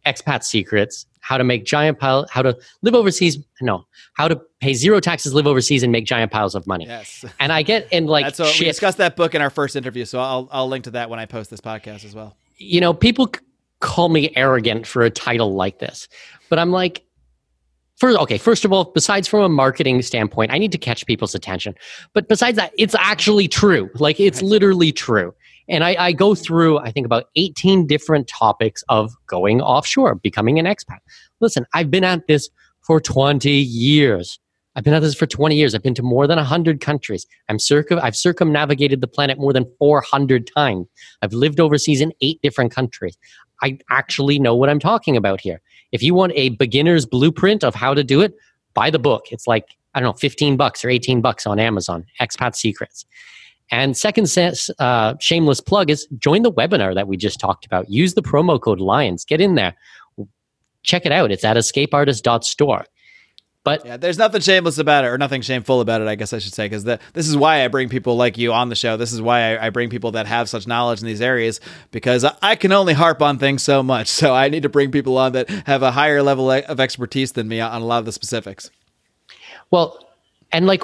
Expat Secrets: How to Make Giant Pile, How to Live Overseas. No, How to Pay Zero Taxes, Live Overseas, and Make Giant Piles of Money. Yes. And I get in like That's what we discussed that book in our first interview, so I'll I'll link to that when I post this podcast as well. You know, people call me arrogant for a title like this, but I'm like, First, okay, first of all, besides from a marketing standpoint, I need to catch people's attention. But besides that, it's actually true. Like it's literally true. And I, I go through, I think, about 18 different topics of going offshore, becoming an expat. Listen, I've been at this for 20 years. I've been at this for 20 years. I've been to more than 100 countries. I'm circum- I've circumnavigated the planet more than 400 times. I've lived overseas in eight different countries. I actually know what I'm talking about here. If you want a beginner's blueprint of how to do it, buy the book. It's like, I don't know, 15 bucks or 18 bucks on Amazon, Expat Secrets. And second sense, uh, shameless plug is join the webinar that we just talked about. Use the promo code Lions. Get in there. Check it out. It's at escapeartist.store. But yeah, there's nothing shameless about it, or nothing shameful about it, I guess I should say, because this is why I bring people like you on the show. This is why I, I, bring people that have such knowledge in these areas, because I can only harp on things so much. So I need to bring people on that have a higher level of expertise than me on a lot of the specifics. Well, and like,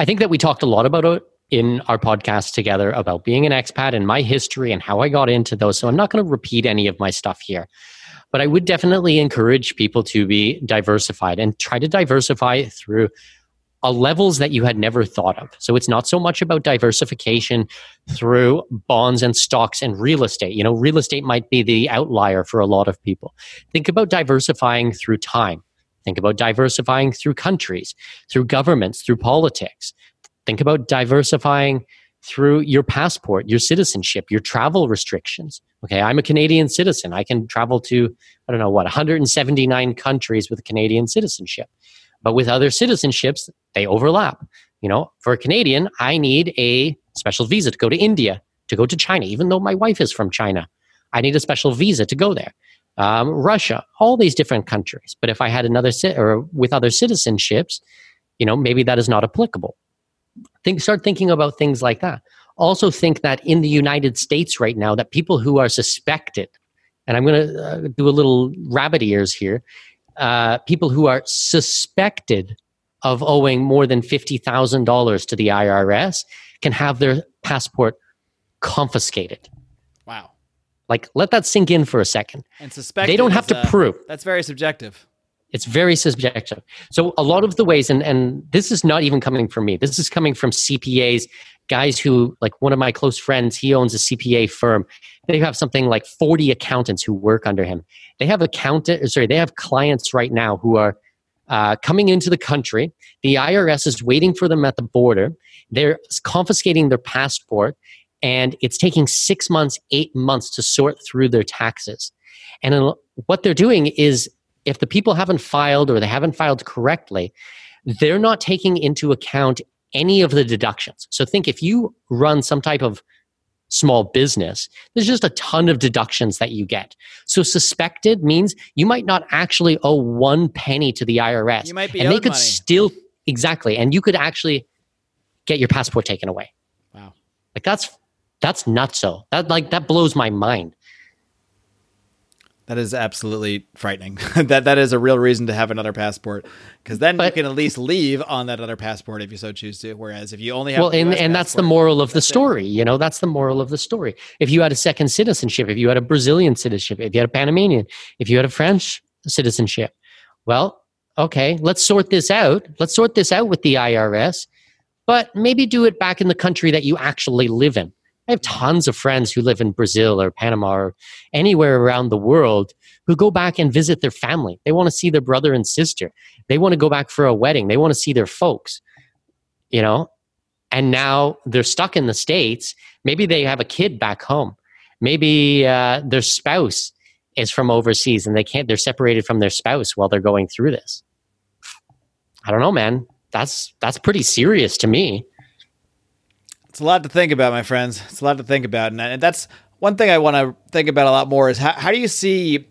I think that we talked a lot about it in our podcast together about being an expat and my history and how I got into those. So I'm not going to repeat any of my stuff here. But I would definitely encourage people to be diversified and try to diversify through a levels that you had never thought of. So it's not so much about diversification through bonds and stocks and real estate. You know, real estate might be the outlier for a lot of people. Think about diversifying through time. Think about diversifying through countries, through governments, through politics. Think about diversifying through your passport, your citizenship, your travel restrictions. Okay, I'm a Canadian citizen. I can travel to, I don't know what, 179 countries with Canadian citizenship. But with other citizenships, they overlap. You know, for a Canadian, I need a special visa to go to India, to go to China, even though my wife is from China. I need a special visa to go there. Um, Russia, all these different countries. But if I had another, or with other citizenships, you know, maybe that is not applicable think start thinking about things like that also think that in the united states right now that people who are suspected and i'm going to uh, do a little rabbit ears here uh, people who are suspected of owing more than $50000 to the irs can have their passport confiscated. Wow. Like let that sink in for a second. And suspect they don't have to uh, prove. that's very subjective it's very subjective. So a lot of the ways, and, and this is not even coming from me. This is coming from CPAs, guys who, like one of my close friends, he owns a CPA firm. They have something like 40 accountants who work under him. They have accountant, sorry, they have clients right now who are uh, coming into the country. The IRS is waiting for them at the border. They're confiscating their passport, and it's taking six months, eight months to sort through their taxes. And what they're doing is if the people haven't filed or they haven't filed correctly, they're not taking into account any of the deductions. So think if you run some type of small business, there's just a ton of deductions that you get. So suspected means you might not actually owe one penny to the IRS. You might be and they could money. still exactly, and you could actually get your passport taken away. Wow. Like that's that's nuts nutso. That like that blows my mind. That is absolutely frightening. that that is a real reason to have another passport because then But- you can at least leave on that other passport if you so choose to. Whereas if you only have well and, and that's the moral of the that's it. story you know that's the moral of the story if you had a second citizenship if you had a brazilian citizenship if you had a panamanian if you had a french citizenship well okay let's sort this out let's sort this out with the irs but maybe do it back in the country that you actually live in i have tons of friends who live in brazil or panama or anywhere around the world who go back and visit their family. They want to see their brother and sister. They want to go back for a wedding. They want to see their folks you know? And now they're stuck in the states. Maybe they have a kid back home. Maybe uh, their spouse is from overseas and they can't they're separated from their spouse while they're going through this. I don't know man. That's that's pretty serious to me It's a lot to think about, my friends. It's a lot to think about, and, that's one thing I want to think about a lot more. Is how, how do you see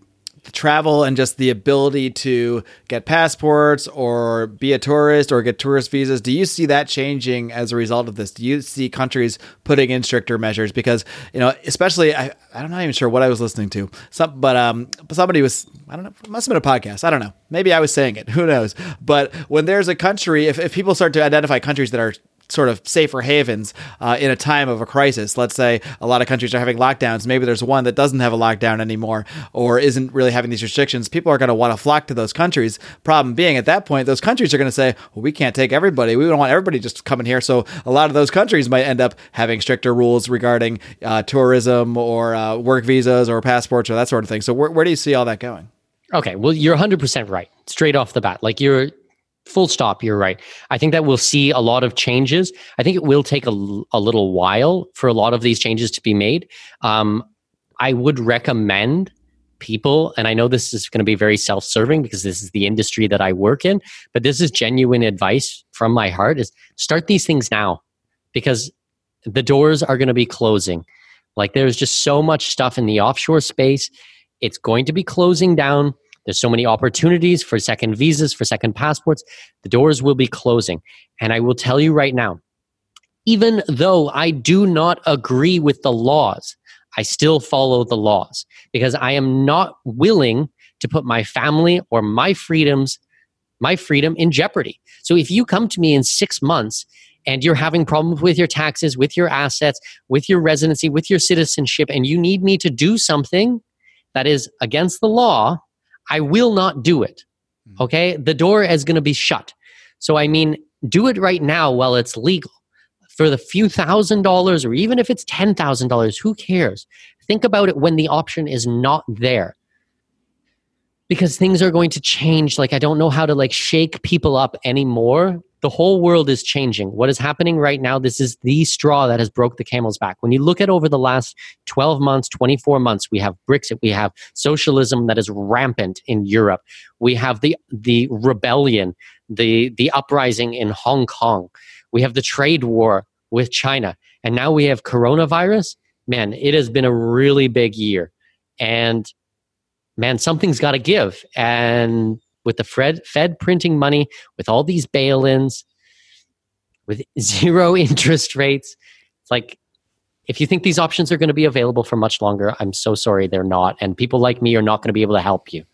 travel and just the ability to get passports or be a tourist or get tourist visas? Do you see that changing as a result of this? Do you see countries putting in stricter measures? Because you know, especially I, I'm not even sure what I was listening to. Some, but um, somebody was I don't know. Must have been a podcast. I don't know. Maybe I was saying it. Who knows? But when there's a country, if if people start to identify countries that are sort of safer havens uh, in a time of a crisis. Let's say a lot of countries are having lockdowns. Maybe there's one that doesn't have a lockdown anymore or isn't really having these restrictions. People are going to want to flock to those countries. Problem being, at that point, those countries are going to say, well, we can't take everybody. We don't want everybody just coming here. So a lot of those countries might end up having stricter rules regarding uh, tourism or uh, work visas or passports or that sort of thing. So where, where do you see all that going? Okay, well, you're 100% right straight off the bat. Like you're full stop you're right. I think that we'll see a lot of changes. I think it will take a, a little while for a lot of these changes to be made. Um, i would recommend people and i know this is going to be very self-serving because this is the industry that i work in but this is genuine advice from my heart is start these things now because the doors are going to be closing. Like there's just so much stuff in the offshore space. It's going to be closing down there's so many opportunities for second visas, for second passports. The doors will be closing. And I will tell you right now, even though I do not agree with the laws, I still follow the laws because I am not willing to put my family or my freedoms, my freedom in jeopardy. So if you come to me in six months and you're having problems with your taxes, with your assets, with your residency, with your citizenship, and you need me to do something that is against the law, I will not do it. Mm-hmm. Okay. The door is going to be shut. So, I mean, do it right now while it's legal. For the few thousand dollars, or even if it's $10,000, who cares? Think about it when the option is not there. Because things are going to change. Like, I don't know how to like shake people up anymore the whole world is changing. What is happening right now, this is the straw that has broke the camel's back. When you look at over the last 12 months, 24 months, we have Brexit, we have socialism that is rampant in Europe. We have the the rebellion, the the uprising in Hong Kong. We have the trade war with China. And now we have coronavirus. Man, it has been a really big year. And man, something's got to give. And with the Fed, Fed printing money, with all these bail ins, with zero interest rates. It's like, if you think these options are going to be available for much longer, I'm so sorry they're not. And people like me are not going to be able to help you.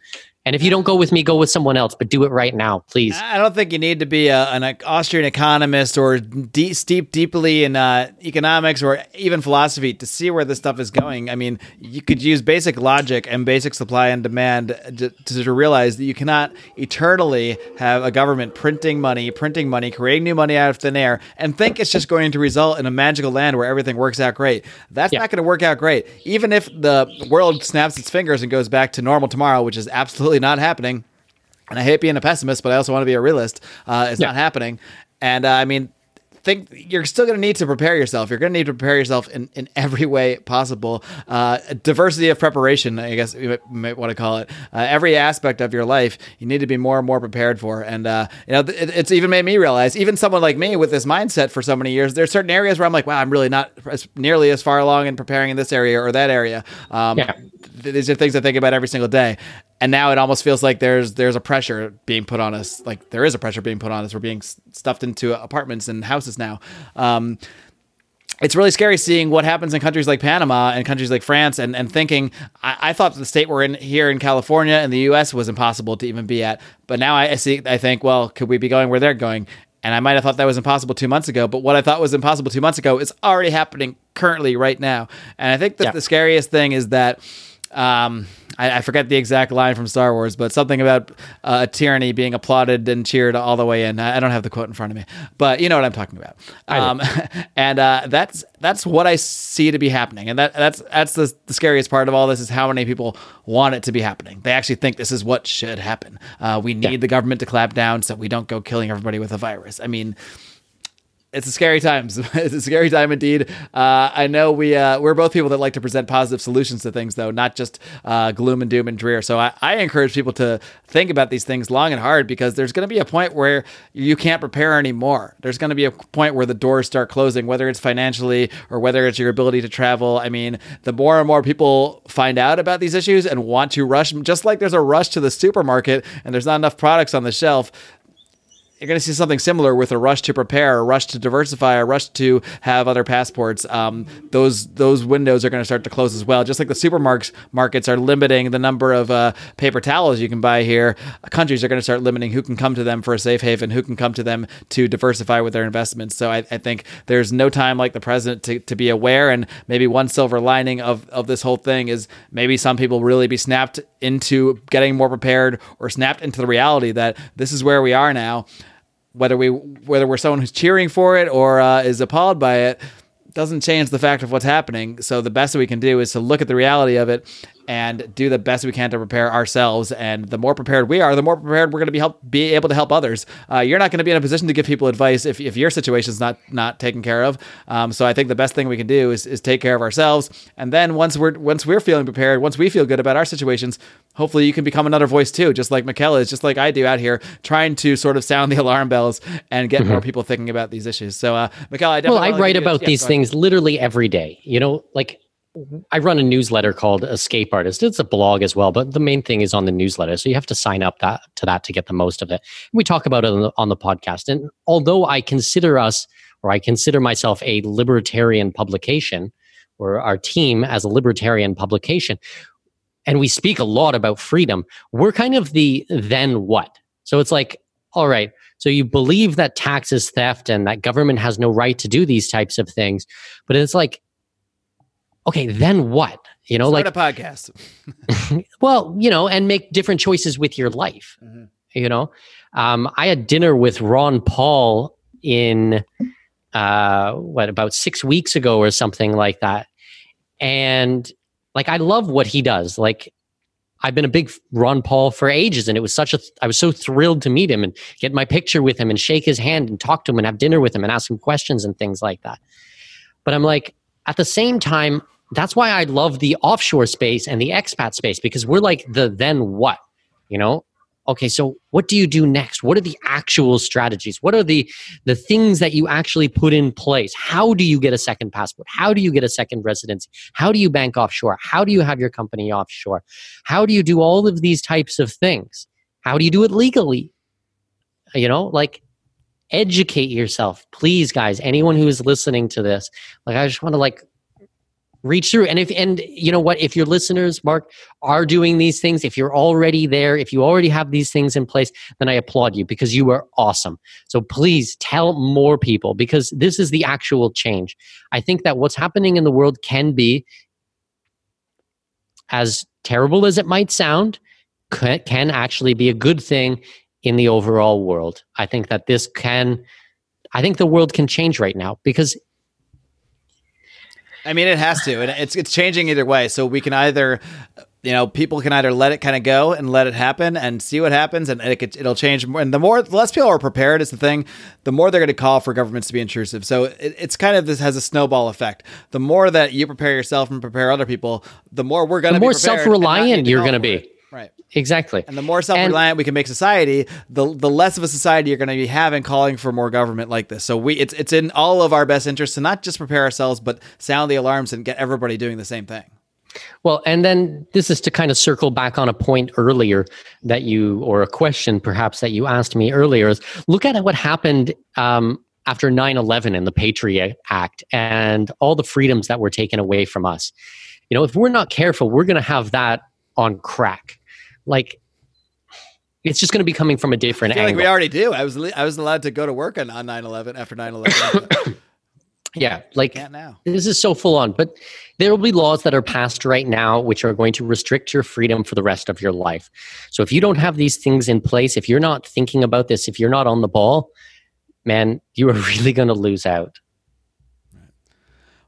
And if you don't go with me, go with someone else, but do it right now, please. I don't think you need to be a, an Austrian economist or deep, steep deeply in uh, economics or even philosophy to see where this stuff is going. I mean, you could use basic logic and basic supply and demand to, to, to realize that you cannot eternally have a government printing money, printing money, creating new money out of thin air, and think it's just going to result in a magical land where everything works out great. That's yeah. not going to work out great. Even if the world snaps its fingers and goes back to normal tomorrow, which is absolutely absolutely not happening. And I hate being a pessimist, but I also want to be a realist. Uh, it's yeah. not happening. And uh, I mean, think you're still going to need to prepare yourself. You're going to need to prepare yourself in, in every way possible. Uh, diversity of preparation, I guess you might, might want to call it. Uh, every aspect of your life, you need to be more and more prepared for. And uh, you know, it, it's even made me realize, even someone like me with this mindset for so many years, there's certain areas where I'm like, wow, I'm really not as, nearly as far along in preparing in this area or that area. Um, yeah. These are things I think about every single day and now it almost feels like there's there's a pressure being put on us like there is a pressure being put on us we're being stuffed into apartments and houses now um, it's really scary seeing what happens in countries like Panama and countries like France and, and thinking I, I, thought the state we're in here in California and the US was impossible to even be at. But now I see I think, well, could we be going where they're going? And I might have thought that was impossible two months ago, but what I thought was impossible two months ago is already happening currently right now. And I think that yeah. the scariest thing is that um, I, I, forget the exact line from Star Wars, but something about uh, a tyranny being applauded and cheered all the way in. I, I, don't have the quote in front of me, but you know what I'm talking about. Um, and uh, that's that's what I see to be happening, and that that's that's the, the, scariest part of all this is how many people want it to be happening. They actually think this is what should happen. Uh, we need yeah. the government to clap down so we don't go killing everybody with a virus. I mean it's a scary times. it's a scary time indeed. Uh, I know we uh, we're both people that like to present positive solutions to things, though, not just uh, gloom and doom and drear. So I, I, encourage people to think about these things long and hard because there's going to be a point where you can't prepare anymore. There's going to be a point where the doors start closing, whether it's financially or whether it's your ability to travel. I mean, the more and more people find out about these issues and want to rush, just like there's a rush to the supermarket and there's not enough products on the shelf you're going to see something similar with a rush to prepare, a rush to diversify, a rush to have other passports. Um, those those windows are going to start to close as well. Just like the supermarkets markets are limiting the number of uh, paper towels you can buy here, countries are going to start limiting who can come to them for a safe haven, who can come to them to diversify with their investments. So I, I think there's no time like the president to, to be aware. And maybe one silver lining of, of this whole thing is maybe some people really be snapped into getting more prepared or snapped into the reality that this is where we are now whether we whether we're someone who's cheering for it or uh, is appalled by it doesn't change the fact of what's happening. So the best that we can do is to look at the reality of it and do the best we can to prepare ourselves. And the more prepared we are, the more prepared we're going to be help be able to help others. Uh, you're not going to be in a position to give people advice if, if your situation's not not taken care of. Um, so I think the best thing we can do is, is take care of ourselves. And then once we're once we're feeling prepared, once we feel good about our situations, hopefully you can become another voice too, just like Mikkel is, just like I do out here, trying to sort of sound the alarm bells and get mm-hmm. more people thinking about these issues. So, uh, Mikkel, I definitely well, I write about yeah, these things literally every day. You know, like I run a newsletter called Escape Artist. It's a blog as well, but the main thing is on the newsletter. So you have to sign up that to that to get the most of it. We talk about it on the, on the podcast. And although I consider us, or I consider myself a libertarian publication, or our team as a libertarian publication, and we speak a lot about freedom, we're kind of the then what? So it's like, all right, so you believe that tax is theft and that government has no right to do these types of things, but it's like okay, then what? You know, Start like a podcast. well, you know, and make different choices with your life. Mm-hmm. You know, um, I had dinner with Ron Paul in uh, what about six weeks ago or something like that, and like I love what he does. Like I've been a big Ron Paul for ages, and it was such a I was so thrilled to meet him and get my picture with him and shake his hand and talk to him and have dinner with him and ask him questions and things like that. But I'm like, at the same time, that's why I love the offshore space and the expat space because we're like the then what, you know? Okay, so what do you do next? What are the actual strategies? What are the the things that you actually put in place? How do you get a second passport? How do you get a second residency? How do you bank offshore? How do you have your company offshore? How do you do all of these types of things? How do you do it legally? You know, like educate yourself please guys anyone who is listening to this like i just want to like reach through. And if and you know what? If your listeners Marc are doing these things if you're already there if you already have these things in place then i applaud you because you are awesome. So please tell more people because this is the actual change. I think that what's happening in the world can be as terrible as it might sound can actually be a good thing in the overall world. I think that this can i think the world can change right now because I mean, it has to, and it's it's changing either way. So we can either, you know, people can either let it kind of go and let it happen and see what happens, and it could, it'll change. More. And the more, the less people are prepared is the thing, the more they're going to call for governments to be intrusive. So it, it's kind of this has a snowball effect. The more that you prepare yourself and prepare other people, the more we're going to be. the more self reliant you're going to be. Exactly. And the more self-reliant we can make society, the the less of a society you're going to be having calling for more government like this. So we it's it's in all of our best interest to not just prepare ourselves but sound the alarms and get everybody doing the same thing. Well, and then this is to kind of circle back on a point earlier that you, or a question perhaps that you asked me earlier, is look at what happened um, after 9 11 and the Patriot Act and all the freedoms that were taken away from us. You know, if we're not careful, we're going to have that on crack like it's just going to be coming from a different angle. Like we already do. I was I was allowed to go to work on on 9/11 after 9/11. yeah, like now. This is so full on, but there will be laws that are passed right now which are going to restrict your freedom for the rest of your life. So if you don't have these things in place, if you're not thinking about this, if you're not on the ball, man, you are really going to lose out.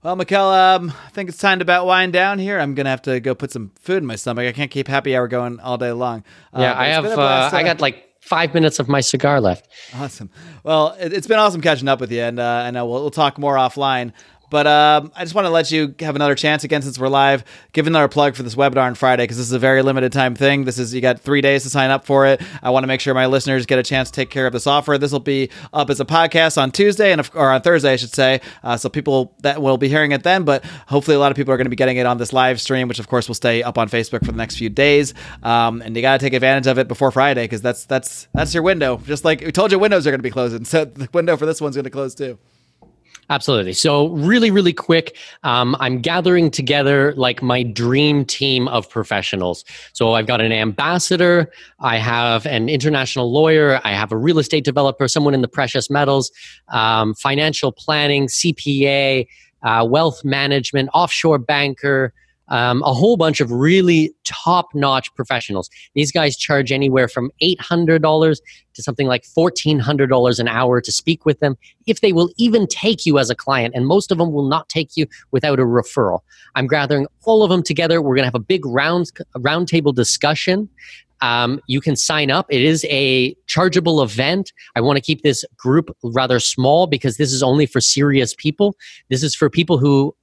Well, Mikkel, um, I think it's time to about wind down here. I'm gonna have to go put some food in my stomach. I can't keep happy hour going all day long. Uh, yeah, I have. Uh, I got like five minutes of my cigar left. Awesome. Well, it, has been awesome catching up with you, and uh, I know we'll, we'll talk more offline. But um, I just want to let you have another chance again since we're live. Give another plug for this webinar on Friday because this is a very limited time thing. This is you got three days to sign up for it. I want to make sure my listeners get a chance to take care of this offer. This will be up as a podcast on Tuesday and or on Thursday, I should say. Uh, so people that will be hearing it then, but hopefully a lot of people are going to be getting it on this live stream, which of course will stay up on Facebook for the next few days. Um, and you got to take advantage of it before Friday because that's that's that's your window. Just like we told you, windows are going to be closing, so the window for this one's going to close too. Absolutely. So, really, really quick, um, I'm gathering together like my dream team of professionals. So, I've got an ambassador, I have an international lawyer, I have a real estate developer, someone in the precious metals, um, financial planning, CPA, uh, wealth management, offshore banker, um, a whole bunch of really top notch professionals. These guys charge anywhere from $800 to something like $1,400 an hour to speak with them if they will even take you as a client. And most of them will not take you without a referral. I'm gathering all of them together. We're going to have a big round, roundtable discussion. Um, you can sign up. It is a chargeable event. I want to keep this group rather small because this is only for serious people. This is for people who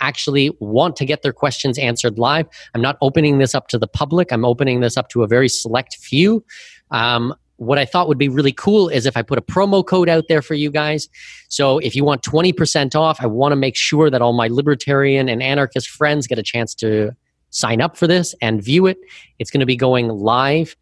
actually want to get their questions answered live. I'm not opening this up to the public. I'm opening this up to a very select few. Um, what I thought would be really cool is if I put a promo code out there for you guys. So if you want 20% off, I want to make sure that all my libertarian and anarchist friends get a chance to sign up for this and view it. It's going to be going live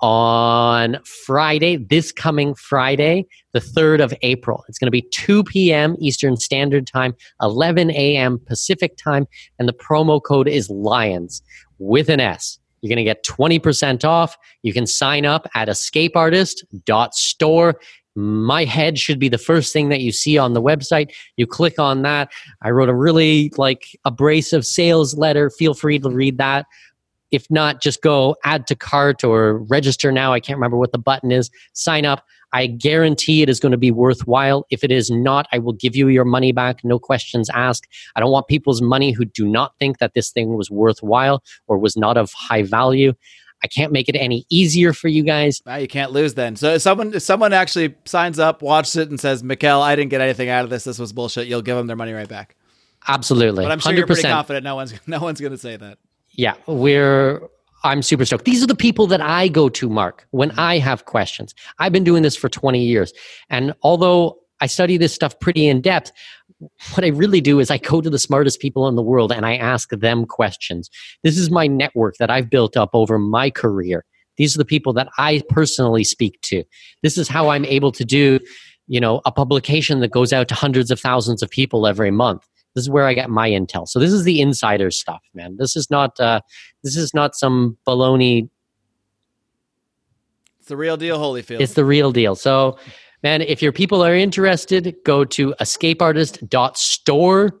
on Friday, this coming Friday, the 3rd of April. It's going to be 2 p.m. Eastern Standard Time, 11 a.m. Pacific Time, and the promo code is LIONS with an S. You're going to get 20% off. You can sign up at escapeartist.store. My head should be the first thing that you see on the website. You click on that. I wrote a really like abrasive sales letter. Feel free to read that if not, just go add to cart or register now. I can't remember what the button is. Sign up. I guarantee it is going to be worthwhile. If it is not, I will give you your money back, no questions asked. I don't want people's money who do not think that this thing was worthwhile or was not of high value. I can't make it any easier for you guys. You can't lose then. So if someone if someone actually signs up, watches it, and says, "Mikkel, I didn't get anything out of this. This was bullshit," you'll give them their money right back. Absolutely, but I'm sure you are pretty confident no one's no one's going to say that yeah, we're I'm super stoked. These are the people that I go to, Marc, when mm-hmm. I have questions. I've been doing this for 20 years. And although I study this stuff pretty in depth, what I really do is I go to the smartest people in the world and I ask them questions. This is my network that I've built up over my career. These are the people that I personally speak to. This is how I'm able to do, you know, a publication that goes out to hundreds of thousands of people every month. This is where I get my intel. So this is the insider stuff, man. This is not uh, this is not some baloney. It's the real deal, Holyfield. It's the real deal. So, man, if your people are interested, go to escapeartist.store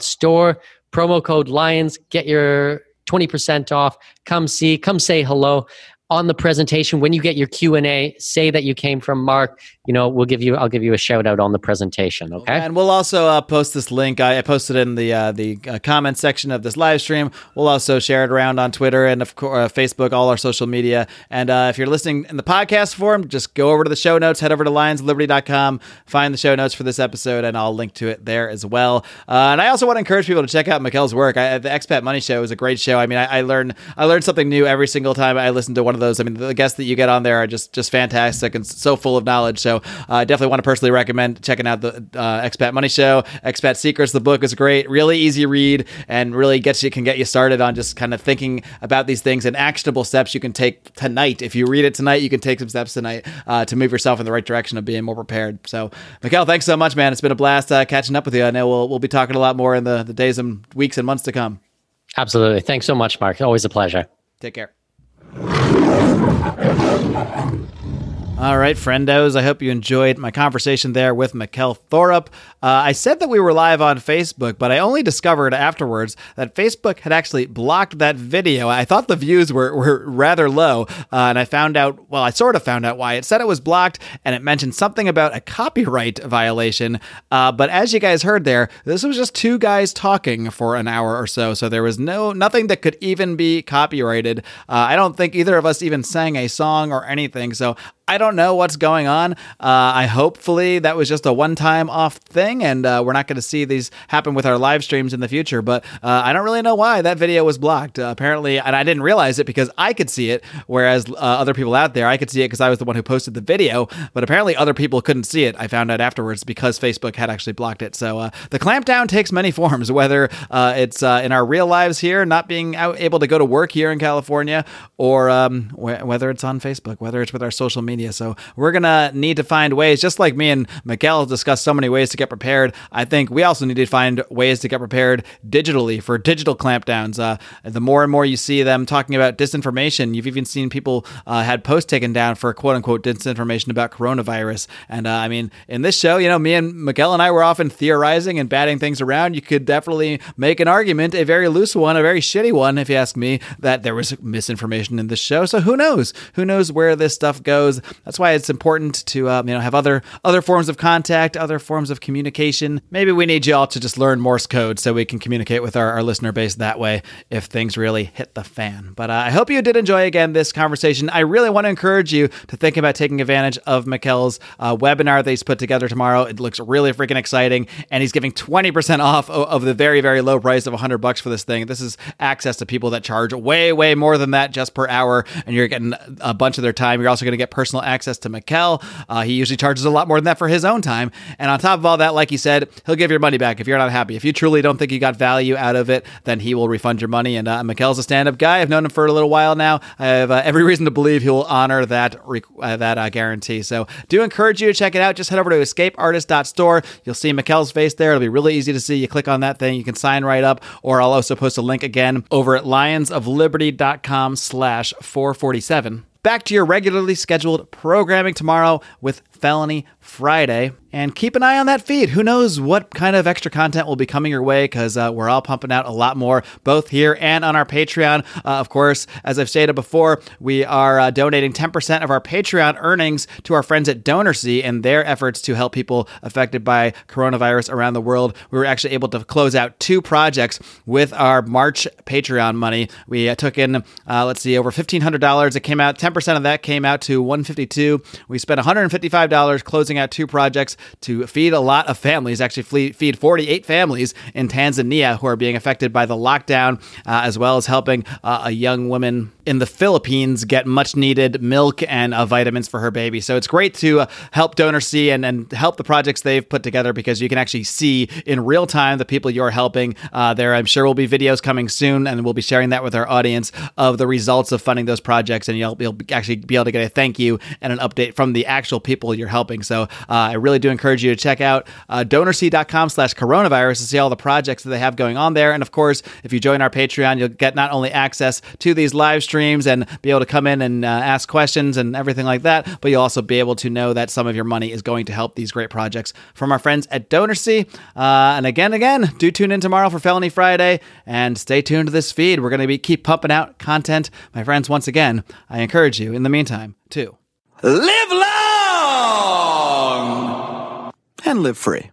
store promo code lions get your 20% off come see come say hello on the presentation when you get your q&a say that you came from Marc you know we'll give you i'll give you a shout out on the presentation okay? and we'll also uh, post this link. I, I, posted in the uh, the uh, comment section of this live stream. We'll also share it around on twitter and of course uh, facebook all our social media. And uh, if you're listening in the podcast form just go over to the show notes head over to lionsliberty.com find the show notes for this episode and i'll link to it there as well. Uh, and i also want to encourage people to check out Mikkel's work. I, the expat money show is a great show. I mean I, I learn i learned something new every single time i listen to one of those. I mean, the guests that you get on there are just just fantastic and so full of knowledge. So I uh, definitely want to personally recommend checking out the uh, Expat Money Show. Expat Secrets, the book is great, really easy read, and really gets you can get you started on just kind of thinking about these things and actionable steps you can take tonight. If you read it tonight, you can take some steps tonight uh, to move yourself in the right direction of being more prepared. So, Mikkel, thanks so much, man. It's been a blast uh, catching up with you. I know we'll we'll be talking a lot more in the, the days and weeks and months to come. Absolutely. Thanks so much, Marc. Always a pleasure. Take care. Ha ha ha. All right, friendos. I hope you enjoyed my conversation there with Mikkel Thorup. Uh, I said that we were live on Facebook, but I only discovered afterwards that Facebook had actually blocked that video. I thought the views were, were rather low, uh, and I found out, well, I sort of found out why. It said it was blocked, and it mentioned something about a copyright violation. Uh, but as you guys heard there, this was just two guys talking for an hour or so, so there was no nothing that could even be copyrighted. Uh, I don't think either of us even sang a song or anything, so I don't know what's going on. Uh, I hopefully that was just a one time off thing, and uh, we're not going to see these happen with our live streams in the future. But uh, I don't really know why that video was blocked. Uh, apparently, and I didn't realize it because I could see it, whereas uh, other people out there I could see it because I was the one who posted the video. But apparently, other people couldn't see it. I found out afterwards because Facebook had actually blocked it. So uh, the clampdown takes many forms, whether it's in our real lives here, not being able to go to work here in California, or um, wh- whether it's on Facebook, whether it's with our social media media. So we're going to need to find ways, just like me and Mikkel discussed so many ways to get prepared. I think we also need to find ways to get prepared digitally for digital clampdowns. Uh, the more and more you see them talking about disinformation, you've even seen people uh, had posts taken down for quote unquote disinformation about coronavirus. And uh, I mean, in this show, you know, me and Mikkel and I were often theorizing and batting things around. You could definitely make an argument, a very loose one, a very shitty one, if you ask me, that there was misinformation in this show. So who knows? Who knows where this stuff goes? That's why it's important to um, you know have other other forms of contact, other forms of communication. Maybe we need you all to just learn Morse code so we can communicate with our, our listener base that way if things really hit the fan. But uh, I hope you did enjoy again this conversation. I really want to encourage you to think about taking advantage of Mikkel's uh, webinar that he's put together tomorrow. It looks really freaking exciting, and he's giving 20% off of the very very low price of 100 bucks for this thing. This is access to people that charge way way more than that just per hour, and you're getting a bunch of their time. You're also going to get personal access to Mikkel. Uh, he usually charges a lot more than that for his own time. And on top of all that, like he said, he'll give your money back if you're not happy. If you truly don't think you got value out of it, then he will refund your money. And uh, Mikkel's a stand up guy. I've known him for a little while now. I have uh, every reason to believe he will honor that, uh, that uh, guarantee. So do encourage you to check it out. Just head over to escapeartist.store. You'll see Mikkel's face there. It'll be really easy to see. You click on that thing, you can sign right up, or I'll also post a link again over at lionsofliberty.com slash 447 back to your regularly scheduled programming tomorrow with Felony Friday. And keep an eye on that feed. Who knows what kind of extra content will be coming your way because uh, we're all pumping out a lot more, both here and on our Patreon. Uh, of course, as I've stated before, we are uh, donating 10% of our Patreon earnings to our friends at DonorSee and their efforts to help people affected by coronavirus around the world. We were actually able to close out two projects with our March Patreon money. We uh, took in, uh, let's see, over $1,500. It came out, 10% of that came out to 152 We spent $155 closing out two projects to feed a lot of families, actually feed 48 families in Tanzania who are being affected by the lockdown, uh, as well as helping uh, a young woman in the Philippines get much needed milk and uh, vitamins for her baby. So it's great to uh, help DonorSee and, and help the projects they've put together because you can actually see in real time the people you're helping. Uh, there, I'm sure will be videos coming soon, and we'll be sharing that with our audience of the results of funding those projects, and you'll, you'll actually be able to get a thank you and an update from the actual people you're helping. So uh, I really do encourage you to check out uh, donorsee.com slash coronavirus to see all the projects that they have going on there. And of course, if you join our Patreon, you'll get not only access to these live streams and be able to come in and uh, ask questions and everything like that. But you'll also be able to know that some of your money is going to help these great projects from our friends at DonorSee. Uh, and again, again, do tune in tomorrow for Felony Friday and stay tuned to this feed. We're going to be keep pumping out content. My friends, once again, I encourage you in the meantime to live long and live free.